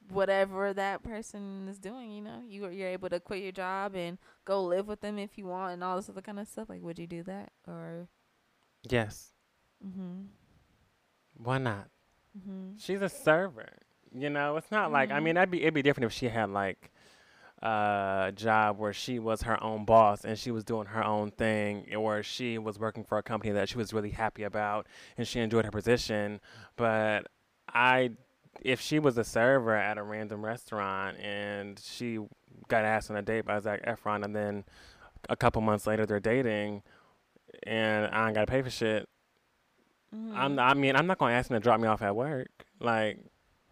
Whatever that person is doing, you know, you you're able to quit your job and go live with them if you want and all this other kind of stuff. Like, would you do that or? Yes. Mhm. Why not? Mhm. She's a server. You know, it's not like I Mhm. mean, that'd be it'd be different if she had like a job where she was her own boss and she was doing her own thing, or she was working for a company that she was really happy about and she enjoyed her position. But I, if she was a server at a random restaurant and she got asked on a date by Zac Efron, and then a couple months later they're dating, and I ain't gotta pay for shit. Mhm. I'm. I mean, I'm not gonna ask him to drop me off at work. Like.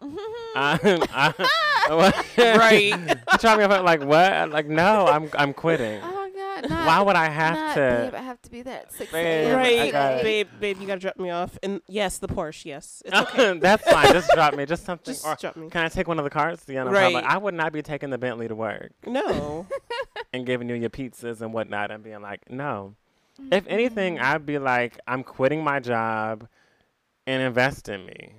I, I, Right. drop me off at like what? Like, no, I'm. I'm quitting. Not, Why would I have not, to? Babe, I have to be there at six Babe, right, babe, babe, you gotta drop me off. And yes, the Porsche. Yes, it's okay. That's fine. Just drop me. Just something. Just or drop me. can I take one of the cars? Yeah, no Right. problem. I would not be taking the Bentley to work No. and giving you your pizzas and whatnot and being like, no. If mm-hmm. anything. I'd be like, I'm quitting my job and invest in me.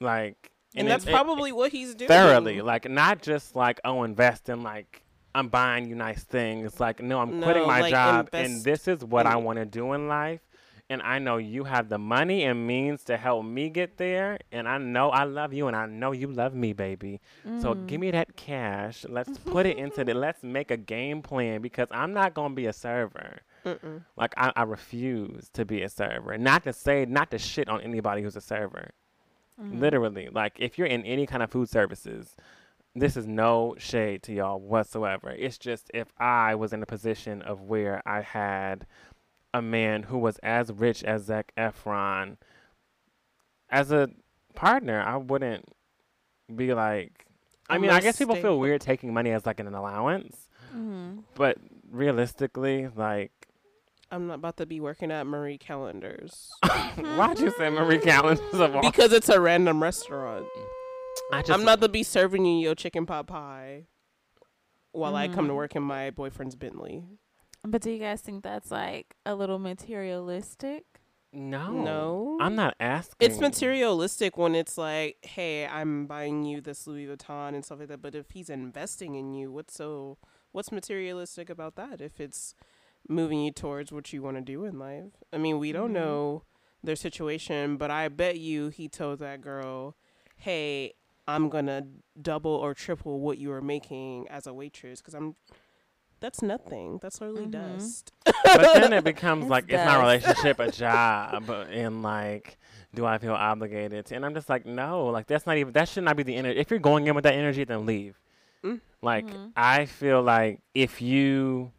Like, And it- that's it- probably what he's doing. thoroughly. Like, not just like, oh, invest in like, I'm buying you nice things. Like, no, I'm quitting my like, job and this is what I want to do in life. And I know you have the money and means to help me get there. And I know I love you and I know you love me, baby. So Mhm. give me that cash. Let's put it into the, let's make a game plan because I'm not going to be a server. Mm-mm. Like, I, I refuse to be a server. Not to say, not to shit on anybody who's a server. Mhm. Literally, like if you're in any kind of food services, this is no shade to y'all whatsoever. It's just if I was in a position of where I had a man who was as rich as Zac Efron as a partner, I wouldn't be like. I mean, I guess people feel weird taking money as like an allowance, Mhm. but realistically, like, I'm not about to be working at Marie Callender's why'd you say Marie Callender's of all? because it's a random restaurant. I just I'm not to be serving you your chicken pot pie while I come to Mhm. work in my boyfriend's Bentley. But do you guys think that's like a little materialistic? no, No. I'm not asking. It's materialistic when it's like, hey, I'm buying you this Louis Vuitton and stuff like that. But if he's investing in you, what's so what's materialistic about that? If it's moving you towards what you want to do in life. I mean, we don't Mhm. know their situation, but I bet you he told that girl, "Hey, I'm gonna double or triple what you were making as a waitress because I'm." That's nothing. That's literally Mhm. dust. but then it becomes It's like is my relationship a job and like do I feel obligated to? And I'm just like no, like that's not even that should not be the energy. If you're going in with that energy, then leave. Mm. Like Mhm. I feel like if you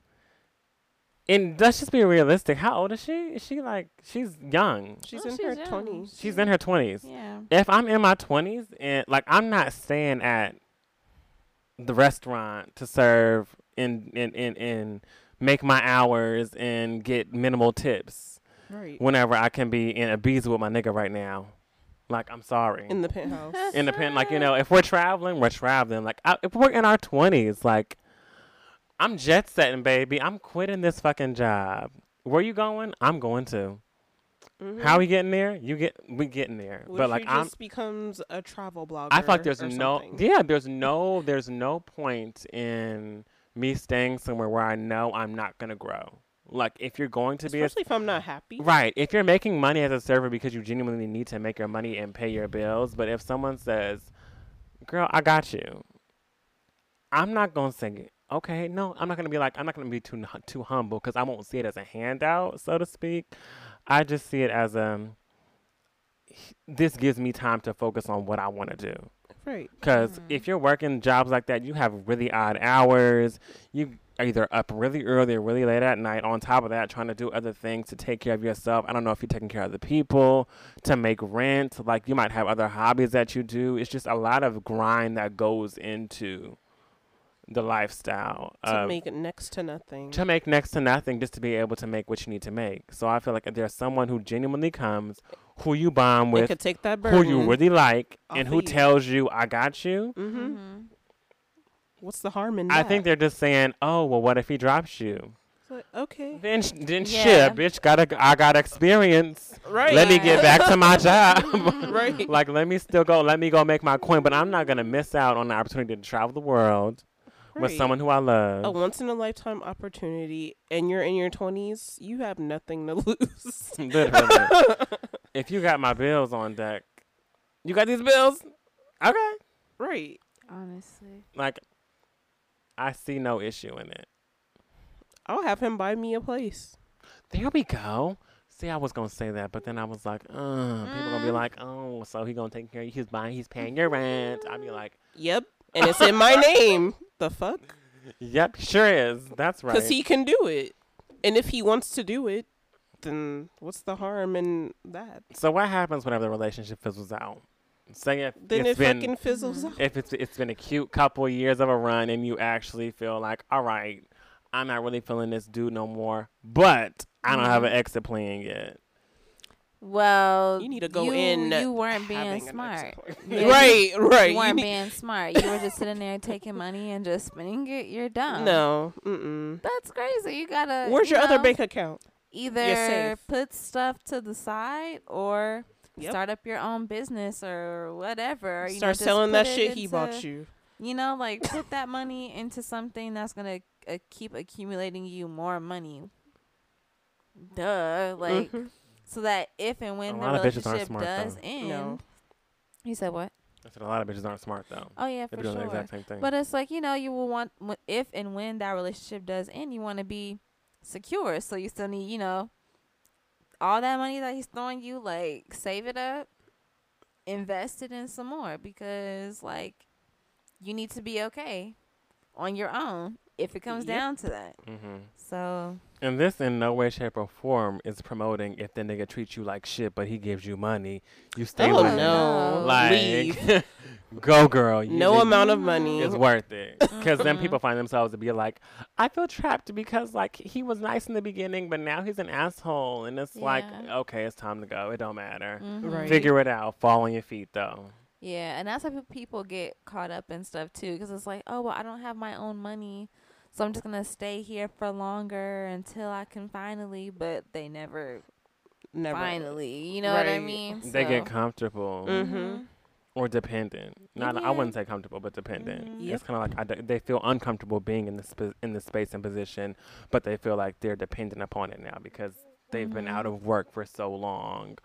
and let's just be realistic. How old is she? Is she like she's young? She's Oh, in she's her twenties. She's in her twenties. Yeah. If I'm in my twenties and like I'm not staying at the restaurant to serve and and and, and make my hours and get minimal tips Right. whenever I can be in a bees with my nigga right now. Like I'm sorry. In the penthouse. In the pen, like you know, if we're traveling, we're traveling. Like I, if we're in our twenties, like I'm jet setting, baby. I'm quitting this fucking job. Where you going? I'm going to. Mhm. How we getting there? You get we getting there. What but like just becomes a travel blogger? I feel like there's no something? yeah, there's no there's no point in me staying somewhere where I know I'm not gonna grow. Like if you're going to be a, Especially if I'm not happy. right, if you're making money as a server because you genuinely need to make your money and pay your bills, but if someone says, "Girl, I got you," I'm not gonna say, "Okay, no," I'm not gonna be like, I'm not gonna be too too humble because I won't see it as a handout, so to speak. I just see it as a this gives me time to focus on what I want to do. Right. Because Mhm. if you're working jobs like that, you have really odd hours. You are either up really early or really late at night. On top of that, trying to do other things to take care of yourself. I don't know if you're taking care of the people, to make rent. Like you might have other hobbies that you do. It's just a lot of grind that goes into the lifestyle to of- make next to nothing. to make next to nothing just to be able to make what you need to make. So I feel like if there's someone who genuinely comes, who you bond with, could take that burden. who you really like, off and who you. tells you I got you, Mm-hmm. Mm-hmm. What's the harm in that I think they're just saying, "Oh, well, what if he drops you?" It's like, okay. Then, sh- then Yeah. shit, bitch. Got to I got experience. Right. Let me get back to my job. Right. like, let me still go. Let me go make my coin. But I'm not gonna miss out on the opportunity to travel the world with someone who I love. a once in a lifetime opportunity and you're in your 20s, you have nothing to lose. Literally. if you got my bills on deck, you got these bills. Okay. right. Honestly. Like, I see no issue in it. I'll have him buy me a place. There we go. See, I was gonna say that, but then I was like, uh, people gonna be Mm. like, oh, so he gonna take care of you. He's buying, he's paying your rent. I'd be like, Yep. And it's in my name. The fuck? yep, sure is. That's right. Because he can do it. And if he wants to do it, then what's the harm in that? so what happens whenever the relationship fizzles out? Say if Then it's it been fucking fizzles out. if it's it's been a cute couple years of a run and you actually feel like, all right, I'm not really feeling this dude no more, but I don't have mm-hmm. an exit plan yet. Well, You need to go you, in You weren't being smart. Yeah, right, right. You weren't need- being smart. You were just sitting there taking money and just spending it. You're dumb. no. Mm-mm. That's crazy. You gotta. Where's you your other bank account? Either put stuff to the side or Yep. start up your own business or whatever. You know, Start just selling that it shit he bought you. You know, like put that money into something that's gonna uh, keep accumulating you more money. Duh, like Mhm. So that if and when A the bitches aren't relationship smart, does though. end, No. you said what? I said a lot of bitches aren't smart though. Oh yeah, They're for doing sure. the exact same thing. But it's like you know, you will want if and when that relationship does end, you want to be secure. So you still need, you know, all that money that he's throwing you, like save it up, invest it in some more because like you need to be okay on your own if it comes Yep. down to that. hmm So And this in no way, shape, or form is promoting if the nigga treats you like shit, but he gives you money, you stay Oh with him. no! no. Like, Leave. go girl. You No amount of money. is worth it. Because then people find themselves to be like, I feel trapped because like he was nice in the beginning, but now he's an asshole, and it's like, okay, it's time to go. It don't matter. mhm. Right. Figure it out. Fall on your feet though. Yeah, and that's how peop- people get caught up in stuff too, because it's like, oh well, I don't have my own money, so I'm just gonna stay here for longer until I can finally. But they never, Never. finally, you know what I Right. mean? They get So- comfortable Mhm. or dependent. Not I wouldn't say comfortable, but dependent. Mhm. Yep. It's kind of like I d- they feel uncomfortable being in the sp- in the space and position, but they feel like they're dependent upon it now because they've been out Mhm. of work for so long.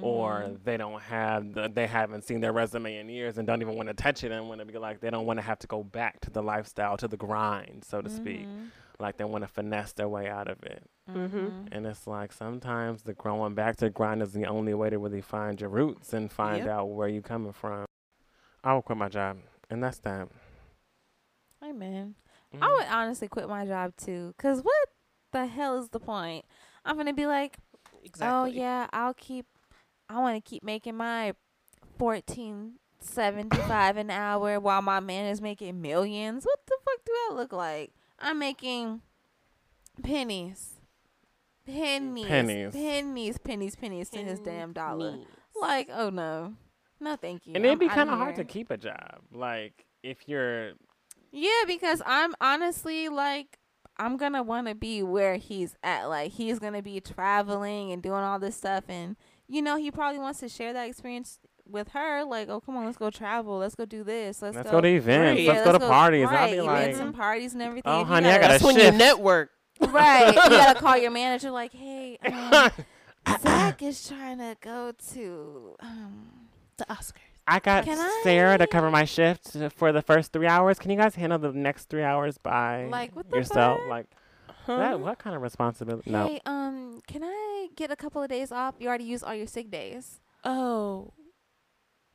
Or Mhm. they don't have the, they haven't seen their resume in years and don't even want to touch it and want to be like they don't want to have to go back to the lifestyle to the grind so to speak Mhm. like they want to finesse their way out of it Mhm. Mhm. and it's like sometimes the growing back to the grind is the only way to really find your roots and find Yep. out where you're coming from i will quit my job and that's that Hey man, Mhm. I would honestly quit my job too, cause what the hell is the point? I'm gonna be like, Exactly. oh yeah, I'll keep. I want to keep making my fourteen seventy five an hour while my man is making millions. What the fuck do I look like? I'm making pennies, pennies, Pennies. pennies, pennies, pennies to his damn dollar. Pennies. Like, oh no, no, thank you. and it'd be kind of hard to keep a job like if you're Yeah, because I'm honestly like I'm gonna want to be where he's at. Like he's gonna be traveling and doing all this stuff, and you know he probably wants to share that experience with her. Like, oh come on, let's go travel, let's go do this, let's, let's go, go to events Right. let's Yeah, go to parties Right, i'll be events like and parties and everything. Oh, If you honey, I gotta- gotta That's when you network. right. You gotta call your manager. Like, hey, um, Zach is trying to go to. Um, The Oscars. I got Can Sarah to cover my shift for the first three hours. Can you guys handle the next three hours by Like, what the yourself? fuck? Like Huh? that? What kind of responsibility? No. Hey, um, can I get a couple of days off? You already used all your sick days. Oh.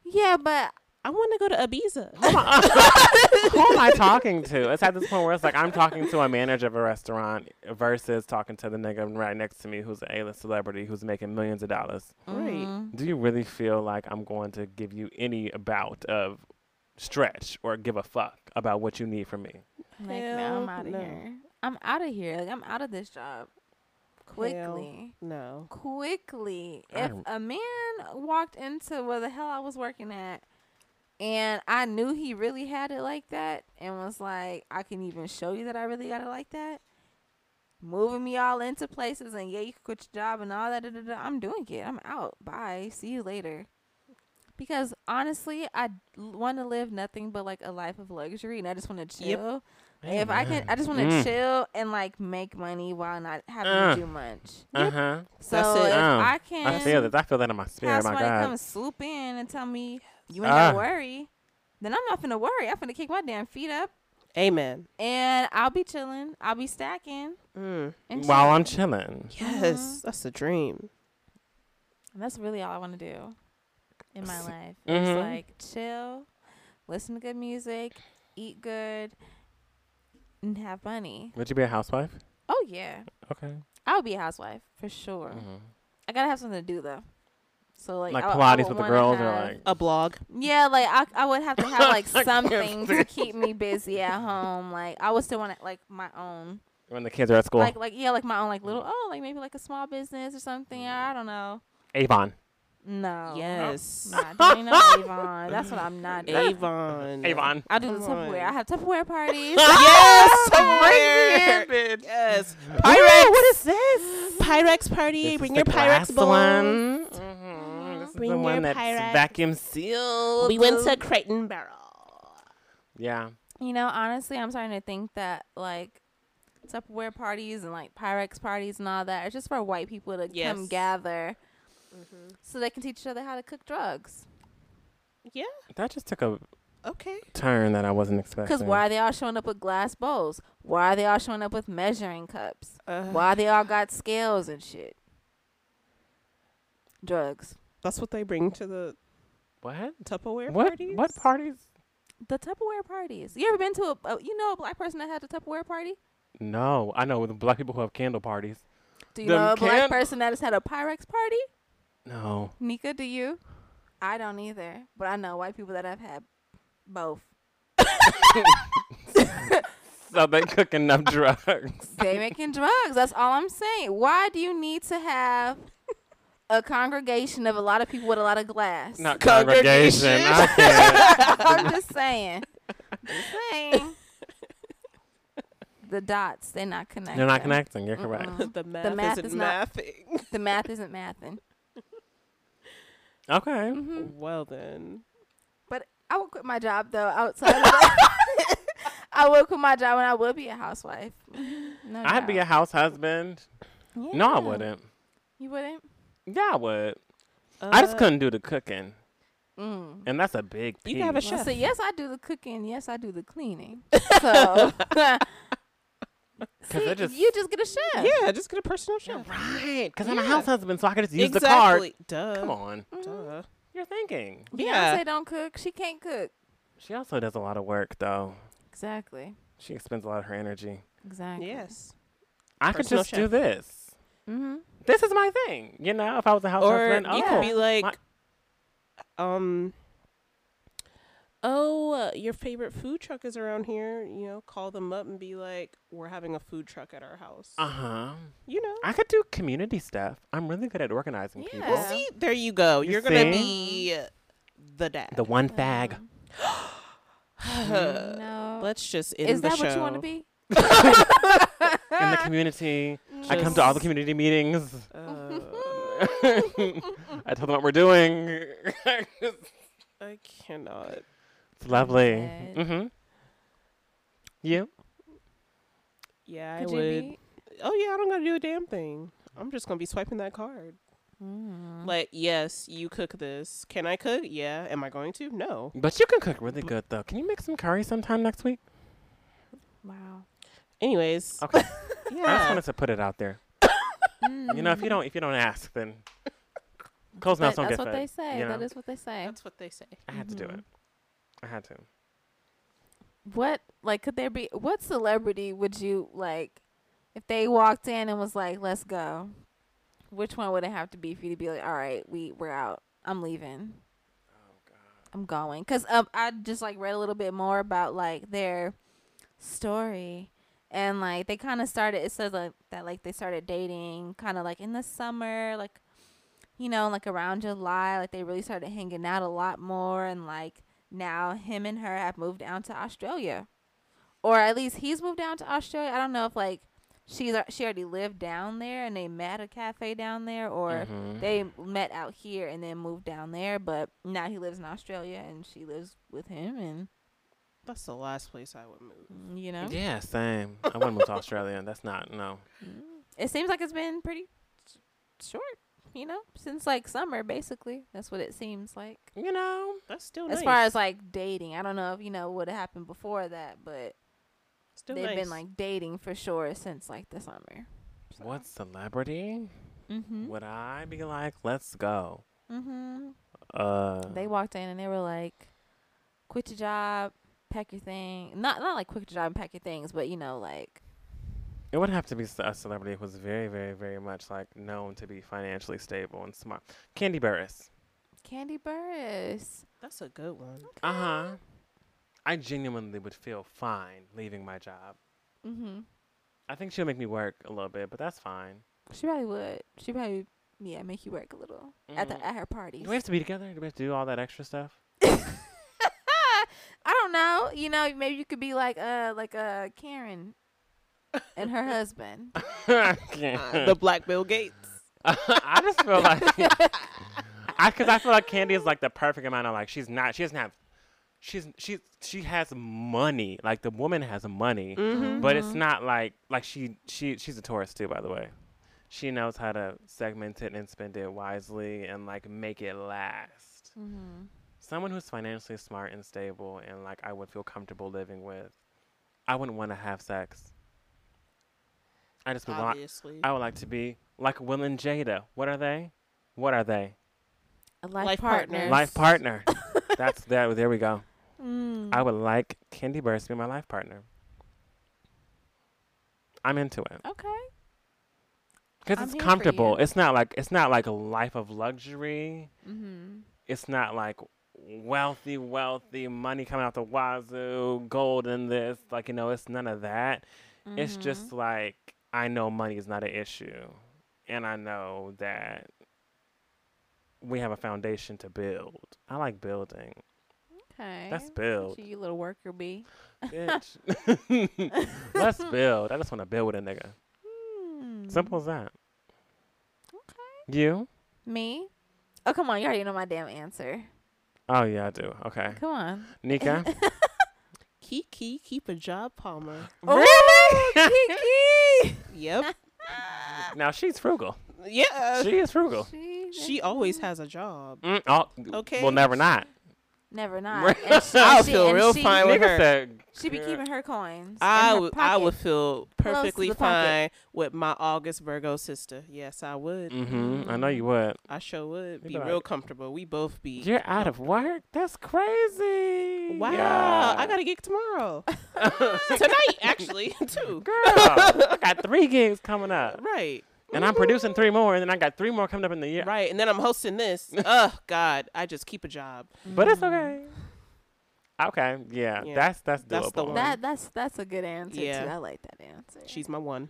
Yeah, but I want to go to Ibiza. Who am I talking to? It's at this point where it's like I'm talking to a manager of a restaurant versus talking to the nigga right next to me who's an A-list celebrity who's making millions of dollars. Right. Mhm. Do you really feel like I'm going to give you any bout of stretch or give a fuck about what you need from me? Like, no, I'm out of no. here. I'm out of here. Like, I'm out of this job. Quickly. no. Quickly. If don't- a man walked into where the hell I was working at and I knew he really had it like that and was like, I can even show you that I really got it like that, moving me all into places and yeah, you can quit your job and all that, da, da, da, I'm doing it. I'm out. Bye. See you later. Because honestly, I want to live nothing but like a life of luxury and I just want to chill. Yep. If I can, I just want to Mm. chill and like make money while not having Uh. to do much. Uh huh. So That's it. if Oh, I can I feel that. I feel that in my spirit. My somebody God. come swoop in and tell me you ain't Ah. gotta worry, then I'm not finna worry. I'm finna kick my damn feet up Amen. and I'll be chilling. I'll be stacking Mm. While I'm chilling. chilling. Yes, Mhm. that's a dream. And that's really all I want to do in my S- life. mhm. It's like chill, listen to good music, eat good, and have money. Would you be a housewife? Oh yeah, Okay. I would be a housewife for sure. Mhm. I gotta have something to do though. So like, Like I, I Pilates would with the girls or have- like A blog. Yeah, like I, I would have to have like something to keep me busy at home. Like I would still want it like my own, when the kids are at school? like like yeah, like my own like little oh like maybe like a small business or something. I don't know. Avon. No. Yes. Not doing no Avon. That's what I'm not doing. Avon. Avon. I do the Come on. Tupperware. I have Tupperware parties. Yes, Tupperware. Tupperware. Yes. Ooh, Pyrex. what is this? Pyrex party. This Bring the your glass Pyrex bowl. one. Mhm. This is Bring the your one that's Pyrex. vacuum sealed. We went to Crate and Barrel. Yeah. You know, honestly, I'm starting to think that like Tupperware parties and like Pyrex parties and all that are just for white people to come Yes. Gather so they can teach each other how to cook drugs. Yeah. That just took a Okay. turn that I wasn't expecting. Because why are they all showing up with glass bowls? Why are they all showing up with measuring cups? Uh, Why they all got scales and shit? Drugs. That's what they bring to the What? Tupperware What? parties. What parties? The Tupperware parties. You ever been to a, a you know a black person that had a Tupperware party? No, I know the black people who have candle parties. Do you Them know a black can- person that has had a Pyrex party? No. Nika, do you? I don't either, but I know white people that have had both. So they cook enough drugs. They making drugs. That's all I'm saying. Why do you need to have a congregation of a lot of people with a lot of glass? Not Congregation. congregation. I can't. I'm just saying. Just saying. The dots, they're not connecting. They're not connecting. You're correct. Mm-mm. the math, math isn't is not- mathing. The math isn't mathing. Okay. hmm well then. But I would quit my job though outside of that. I would quit my job and I would be a housewife. No I'd be a house husband. No, I wouldn't. You wouldn't? Yeah, I would. I just Uh, couldn't do the cooking, Mm. and that's a big. You piece. can have a Well, chef. see, yes, I do the cooking. Yes, I do the cleaning. So, see, it just- you just get a chef. Yeah, just get a personal chef. Right, because I'm a Yeah. house husband, so I could just use the card. exactly. Duh. Come on. Duh. you're thinking. Beyonce Yeah. don't cook. She can't cook. She also does a lot of work, though. Exactly. She expends a lot of her energy. Exactly. Yes. I could Personal just do this. Mm-hmm. This is my thing, you know. If I was a house Or husband, you oh, could be like, my- um, oh, uh, your favorite food truck is around here. You know, call them up and be like, we're having a food truck at our house. uh huh. you know. I could do community stuff. I'm really good at organizing Yeah. people. Well, see, there you go. You You are gonna be the dad. The one fag. no. Let's just end Is the that show. what you want to be? in the community. I come to all the community meetings. Uh, I tell them what we're doing. I cannot. It's lovely. Mm-hmm. You? Yeah, Could I would. be? Oh yeah, I don't gotta do a damn thing. I'm just gonna be swiping that card. Mm. Like, yes, you cook this. Can I cook? Yeah. Am I going to? No. But you can cook really good, though. Can you make some curry sometime next week? wow. Anyways, Okay. yeah. I just wanted to put it out there. You know, if you don't, if you don't ask, then closed That- mouths don't that's get what fed. they say. you know? is what they say. That's what they say. I had to do Mhm. it. I had to. What like could there be? What celebrity would you like if they walked in and was like, "Let's go"? Which one would it have to be for you to be like, "All right, we we're out. I'm leaving. Oh God. I'm going." Cuz um, I just like read a little bit more about like their story and like they kind of started it says like that like they started dating kind of like in the summer like you know like around july like they really started hanging out a lot more and like now him and her have moved down to australia or at least he's moved down to australia i don't know if like she's she already lived down there and they met a cafe down there or Mhm. they met out here and then moved down there but now he lives in australia and she lives with him and That's the last place I would move. mm, you know Yeah, same. I want to move to Australia. That's not no. Mm. It seems like it's been pretty short, you know, since like summer, basically. That's what it seems like. You know. That's still As nice. far as like dating, I don't know if you know what happened before that, but still they've nice. been like dating for sure since like the summer. What celebrity Mhm. would I be like? Let's go. Mhm. Uh. They walked in and they were like, "Quit your job, pack your thing." Not not like quit your job and pack your things, but you know, like It would have to be a celebrity who was very, very, very much like known to be financially stable and smart. Kandi Burruss. Kandi Burruss. That's a good one. Uh huh. I genuinely would feel fine leaving my job. Mhm. I think she'll make me work a little bit, but that's fine. She probably would. She probably yeah make you work a little at the Mhm. at her parties. Do we have to be together? Do we have to do all that extra stuff? I don't know. You know, maybe you could be like uh like uh Karen and her husband. I the Black Bill Gates. I just feel like I because I feel like Kandi is like the perfect amount of like she's not she doesn't have she's she's she has money like the woman has money Mm-hmm. but it's Mhm. not like like she she she's a Taurus too by the way she knows how to segment it and spend it wisely and like make it last Mm-hmm. someone who's financially smart and stable and like I would feel comfortable living with I wouldn't want to have sex I just would want Obviously. I would like to be like Will and Jada. What are they? What are they? A life, Life partner. Life partner. That's that. There we go. Mm. I would like Kandi Burruss to be my life partner. I'm into it Okay. because it's comfortable. It's not like it's not like a life of luxury. Mm-hmm. It's not like wealthy, wealthy money coming out the wazoo, gold in this. Like you know, it's none of that. It's Mm-hmm. just like I know money is not an issue, and I know that we have a foundation to build. I like building. okay. Let's build, You little worker bee. bitch. Let's build. I just want to build with a nigga. Hmm. Simple as that. Okay. You? Me? Oh come on! You already know my damn answer. Oh yeah, I do. Okay. Come on. Nika. Keke, keep a job, Palmer. Really? Keke. Yep. now she's frugal. yeah. She is frugal. She, She always has a job. Mm, oh, Okay. Well, never not. Never not. She, I'll and she- feel real she, fine with her. said, She be keeping her coins. I in her would, I would feel perfectly the pocket. fine with my August Virgo sister. Yes, I would. Mm-hmm. I know you would. I sure would You be be real comfortable. We both be. You're out of work. That's crazy. Wow, Yeah. I got a gig tomorrow. Tonight, actually, too. Girl, I got three gigs coming up, Right, and I'm producing three more, and then I got three more coming up in the year. right. And then I'm hosting this. oh, God. I just keep a job. But it's okay. Okay, yeah, Yeah, that's that's doable. that's the one. That that's that's a good answer Yeah. too. I like that answer. She's my one.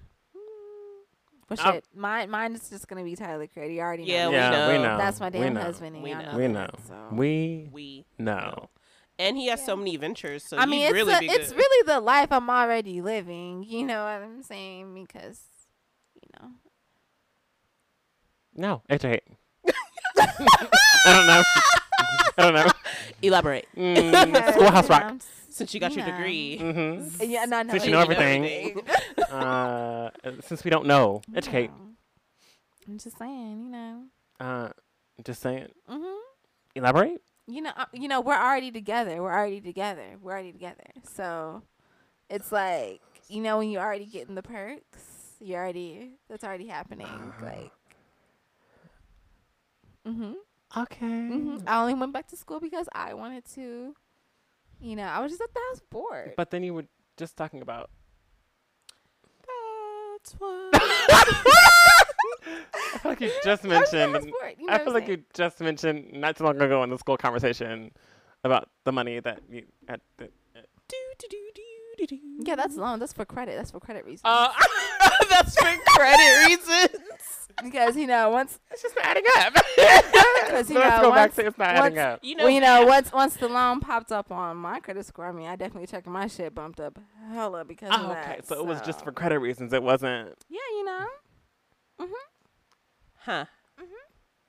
But I'm- shit, mine mine is just gonna be Tyler Creator. You already know. Yeah, that. we yeah, know. we know. That's my We damn know. husband. And We y'all know. know. We that, know. So. We We know. And he has so many ventures, so I mean, he'd it's really a, be it's good. really the life I'm already living. You know what I'm saying? Because, you know, No, it's I don't know. I don't know. Elaborate. Mm, Schoolhouse Rock. Since you got your know. degree. Mm-hmm. Yeah, no, no. Since you you know know everything. uh, since we don't know, educate. No. I'm just saying, you know. Uh, just saying. Mhm. Elaborate. You know, uh, you know, we're already together. We're already together. We're already together. So, it's like, you know, when you're already getting the perks, you already that's already happening. Uh-huh. Like, mhm. Okay. Mhm. I only went back to school because I wanted to. You know, I was just at the house bored. But then you were just talking about. That's what. I feel like you just I the mentioned. bored, you know I feel like you just mentioned not too long ago in the school conversation about the money that you had. Do, do. Yeah, that's loan. That's for credit. That's for credit reasons. uh, that's for credit reasons. because you know once it's just not adding up. because so you let's know go once, back to it's not adding once- up. You know, well, you know once once the loan popped up on my credit score, I mean, I definitely checked my shit bumped up hella because of Oh, that. okay, so it was just for credit reasons. It wasn't. yeah, you know. Mhm. Huh.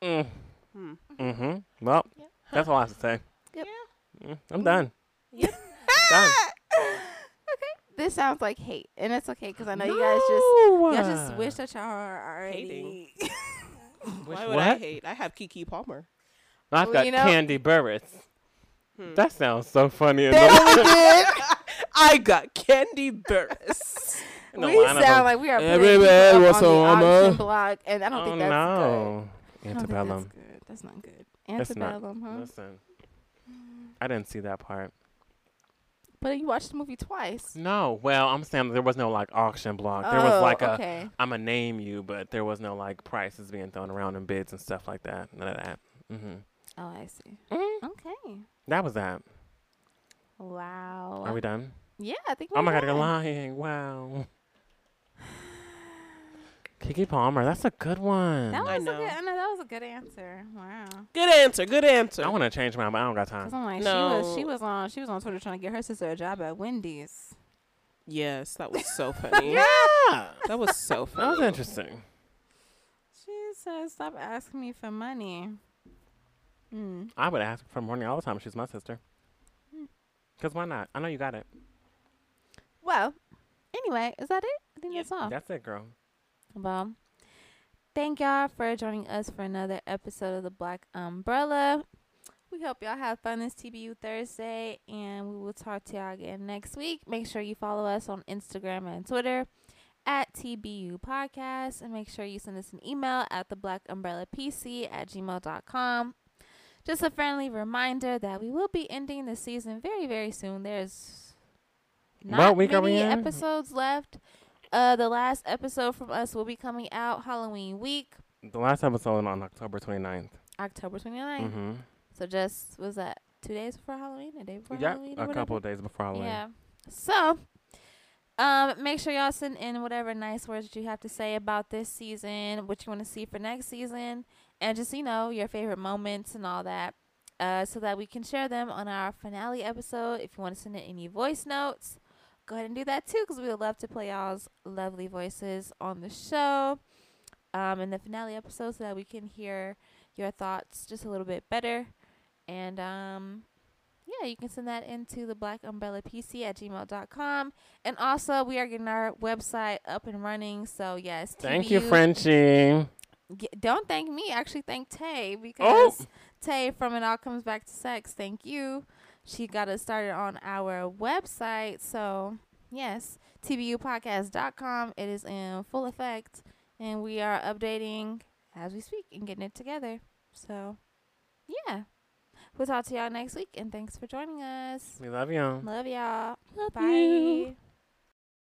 Mm. Hmm. Mm-hmm. Well, Yep. that's all I have to say. Yep. Mm, I'm done. Yep. done. This sounds like hate, and it's okay because I know you guys just No. y'all just wish that y'all are already. Hating. Why would what? I hate? I have Keke Palmer. I've Well, got you know- Kandi Burruss. Hmm. That sounds so funny. in That the- I got Kandi Burruss. we line of sound them. like we are putting Everybody up was on the on auction block, and I don't oh think that's good. no, I don't antebellum. that's good. That's not good. That's not- Antebellum, huh? Listen, I didn't see that part. But you watched the movie twice. No, well, I'm saying there was no like auction block. There oh, was like a okay. I'm gonna name you, but there was no like prices being thrown around and bids and stuff like that. None of that. Mm-hmm. Oh, I see. Mm-hmm. Okay. That was that. Wow. Are we done? Yeah, I think. Oh we're Oh my god, you're done. lying. Wow. Keke Palmer, that's a good one. That was I a know. good. I know that was a good answer. Wow. Good answer. Good answer. I want to change mine, but I don't got Cause time. I'm like, No. she was she was on she was on Twitter trying to get her sister a job at Wendy's. Yes, that was so funny. Yeah, That was so funny. that funny. was interesting. She said, "Stop asking me for money." Hmm. I would ask for money all the time. She's my sister. Hmm. Cause why not? I know you got it. Well, anyway, is that it? I think Yep. that's all. That's it, girl. Well, thank y'all for joining us for another episode of the Black Umbrella. We hope y'all have fun this TBU Thursday, and we will talk to y'all again next week. Make sure you follow us on Instagram and Twitter at TBU Podcast, and make sure you send us an email at the Black Umbrella PC at gmail.com. Just a friendly reminder that we will be ending the season very, very soon. There's not What we many episodes left. Uh, the last episode from us will be coming out Halloween week, The last episode on October 29th. October 29th. Mm-hmm. So just was that two days before Halloween, a day before Yeah, Halloween, a whatever? couple of days before Halloween. Yeah. So, um, make sure y'all send in whatever nice words that you have to say about this season, what you want to see for next season, and just you know your favorite moments and all that, uh, so that we can share them on our finale episode. If you want to send in any voice notes, go ahead and do that too, because we would love to play y'all's lovely voices on the show, um, in the finale episode, so that we can hear your thoughts just a little bit better, and um yeah, you can send that into the Black Umbrella PC at gmail.com. And also, we are getting our website up and running. So, yes. Thank you, Frenchie. G- don't thank me. Actually, thank Tay Oh. because Tay from It All Comes Back to Sex. Thank you. She got us started on our website. So, yes, tbupodcast.com. It is in full effect. And we are updating as we speak and getting it together. So, yeah. We'll talk to y'all next week. And thanks for joining us. We love y'all. Love y'all. Love Bye. you.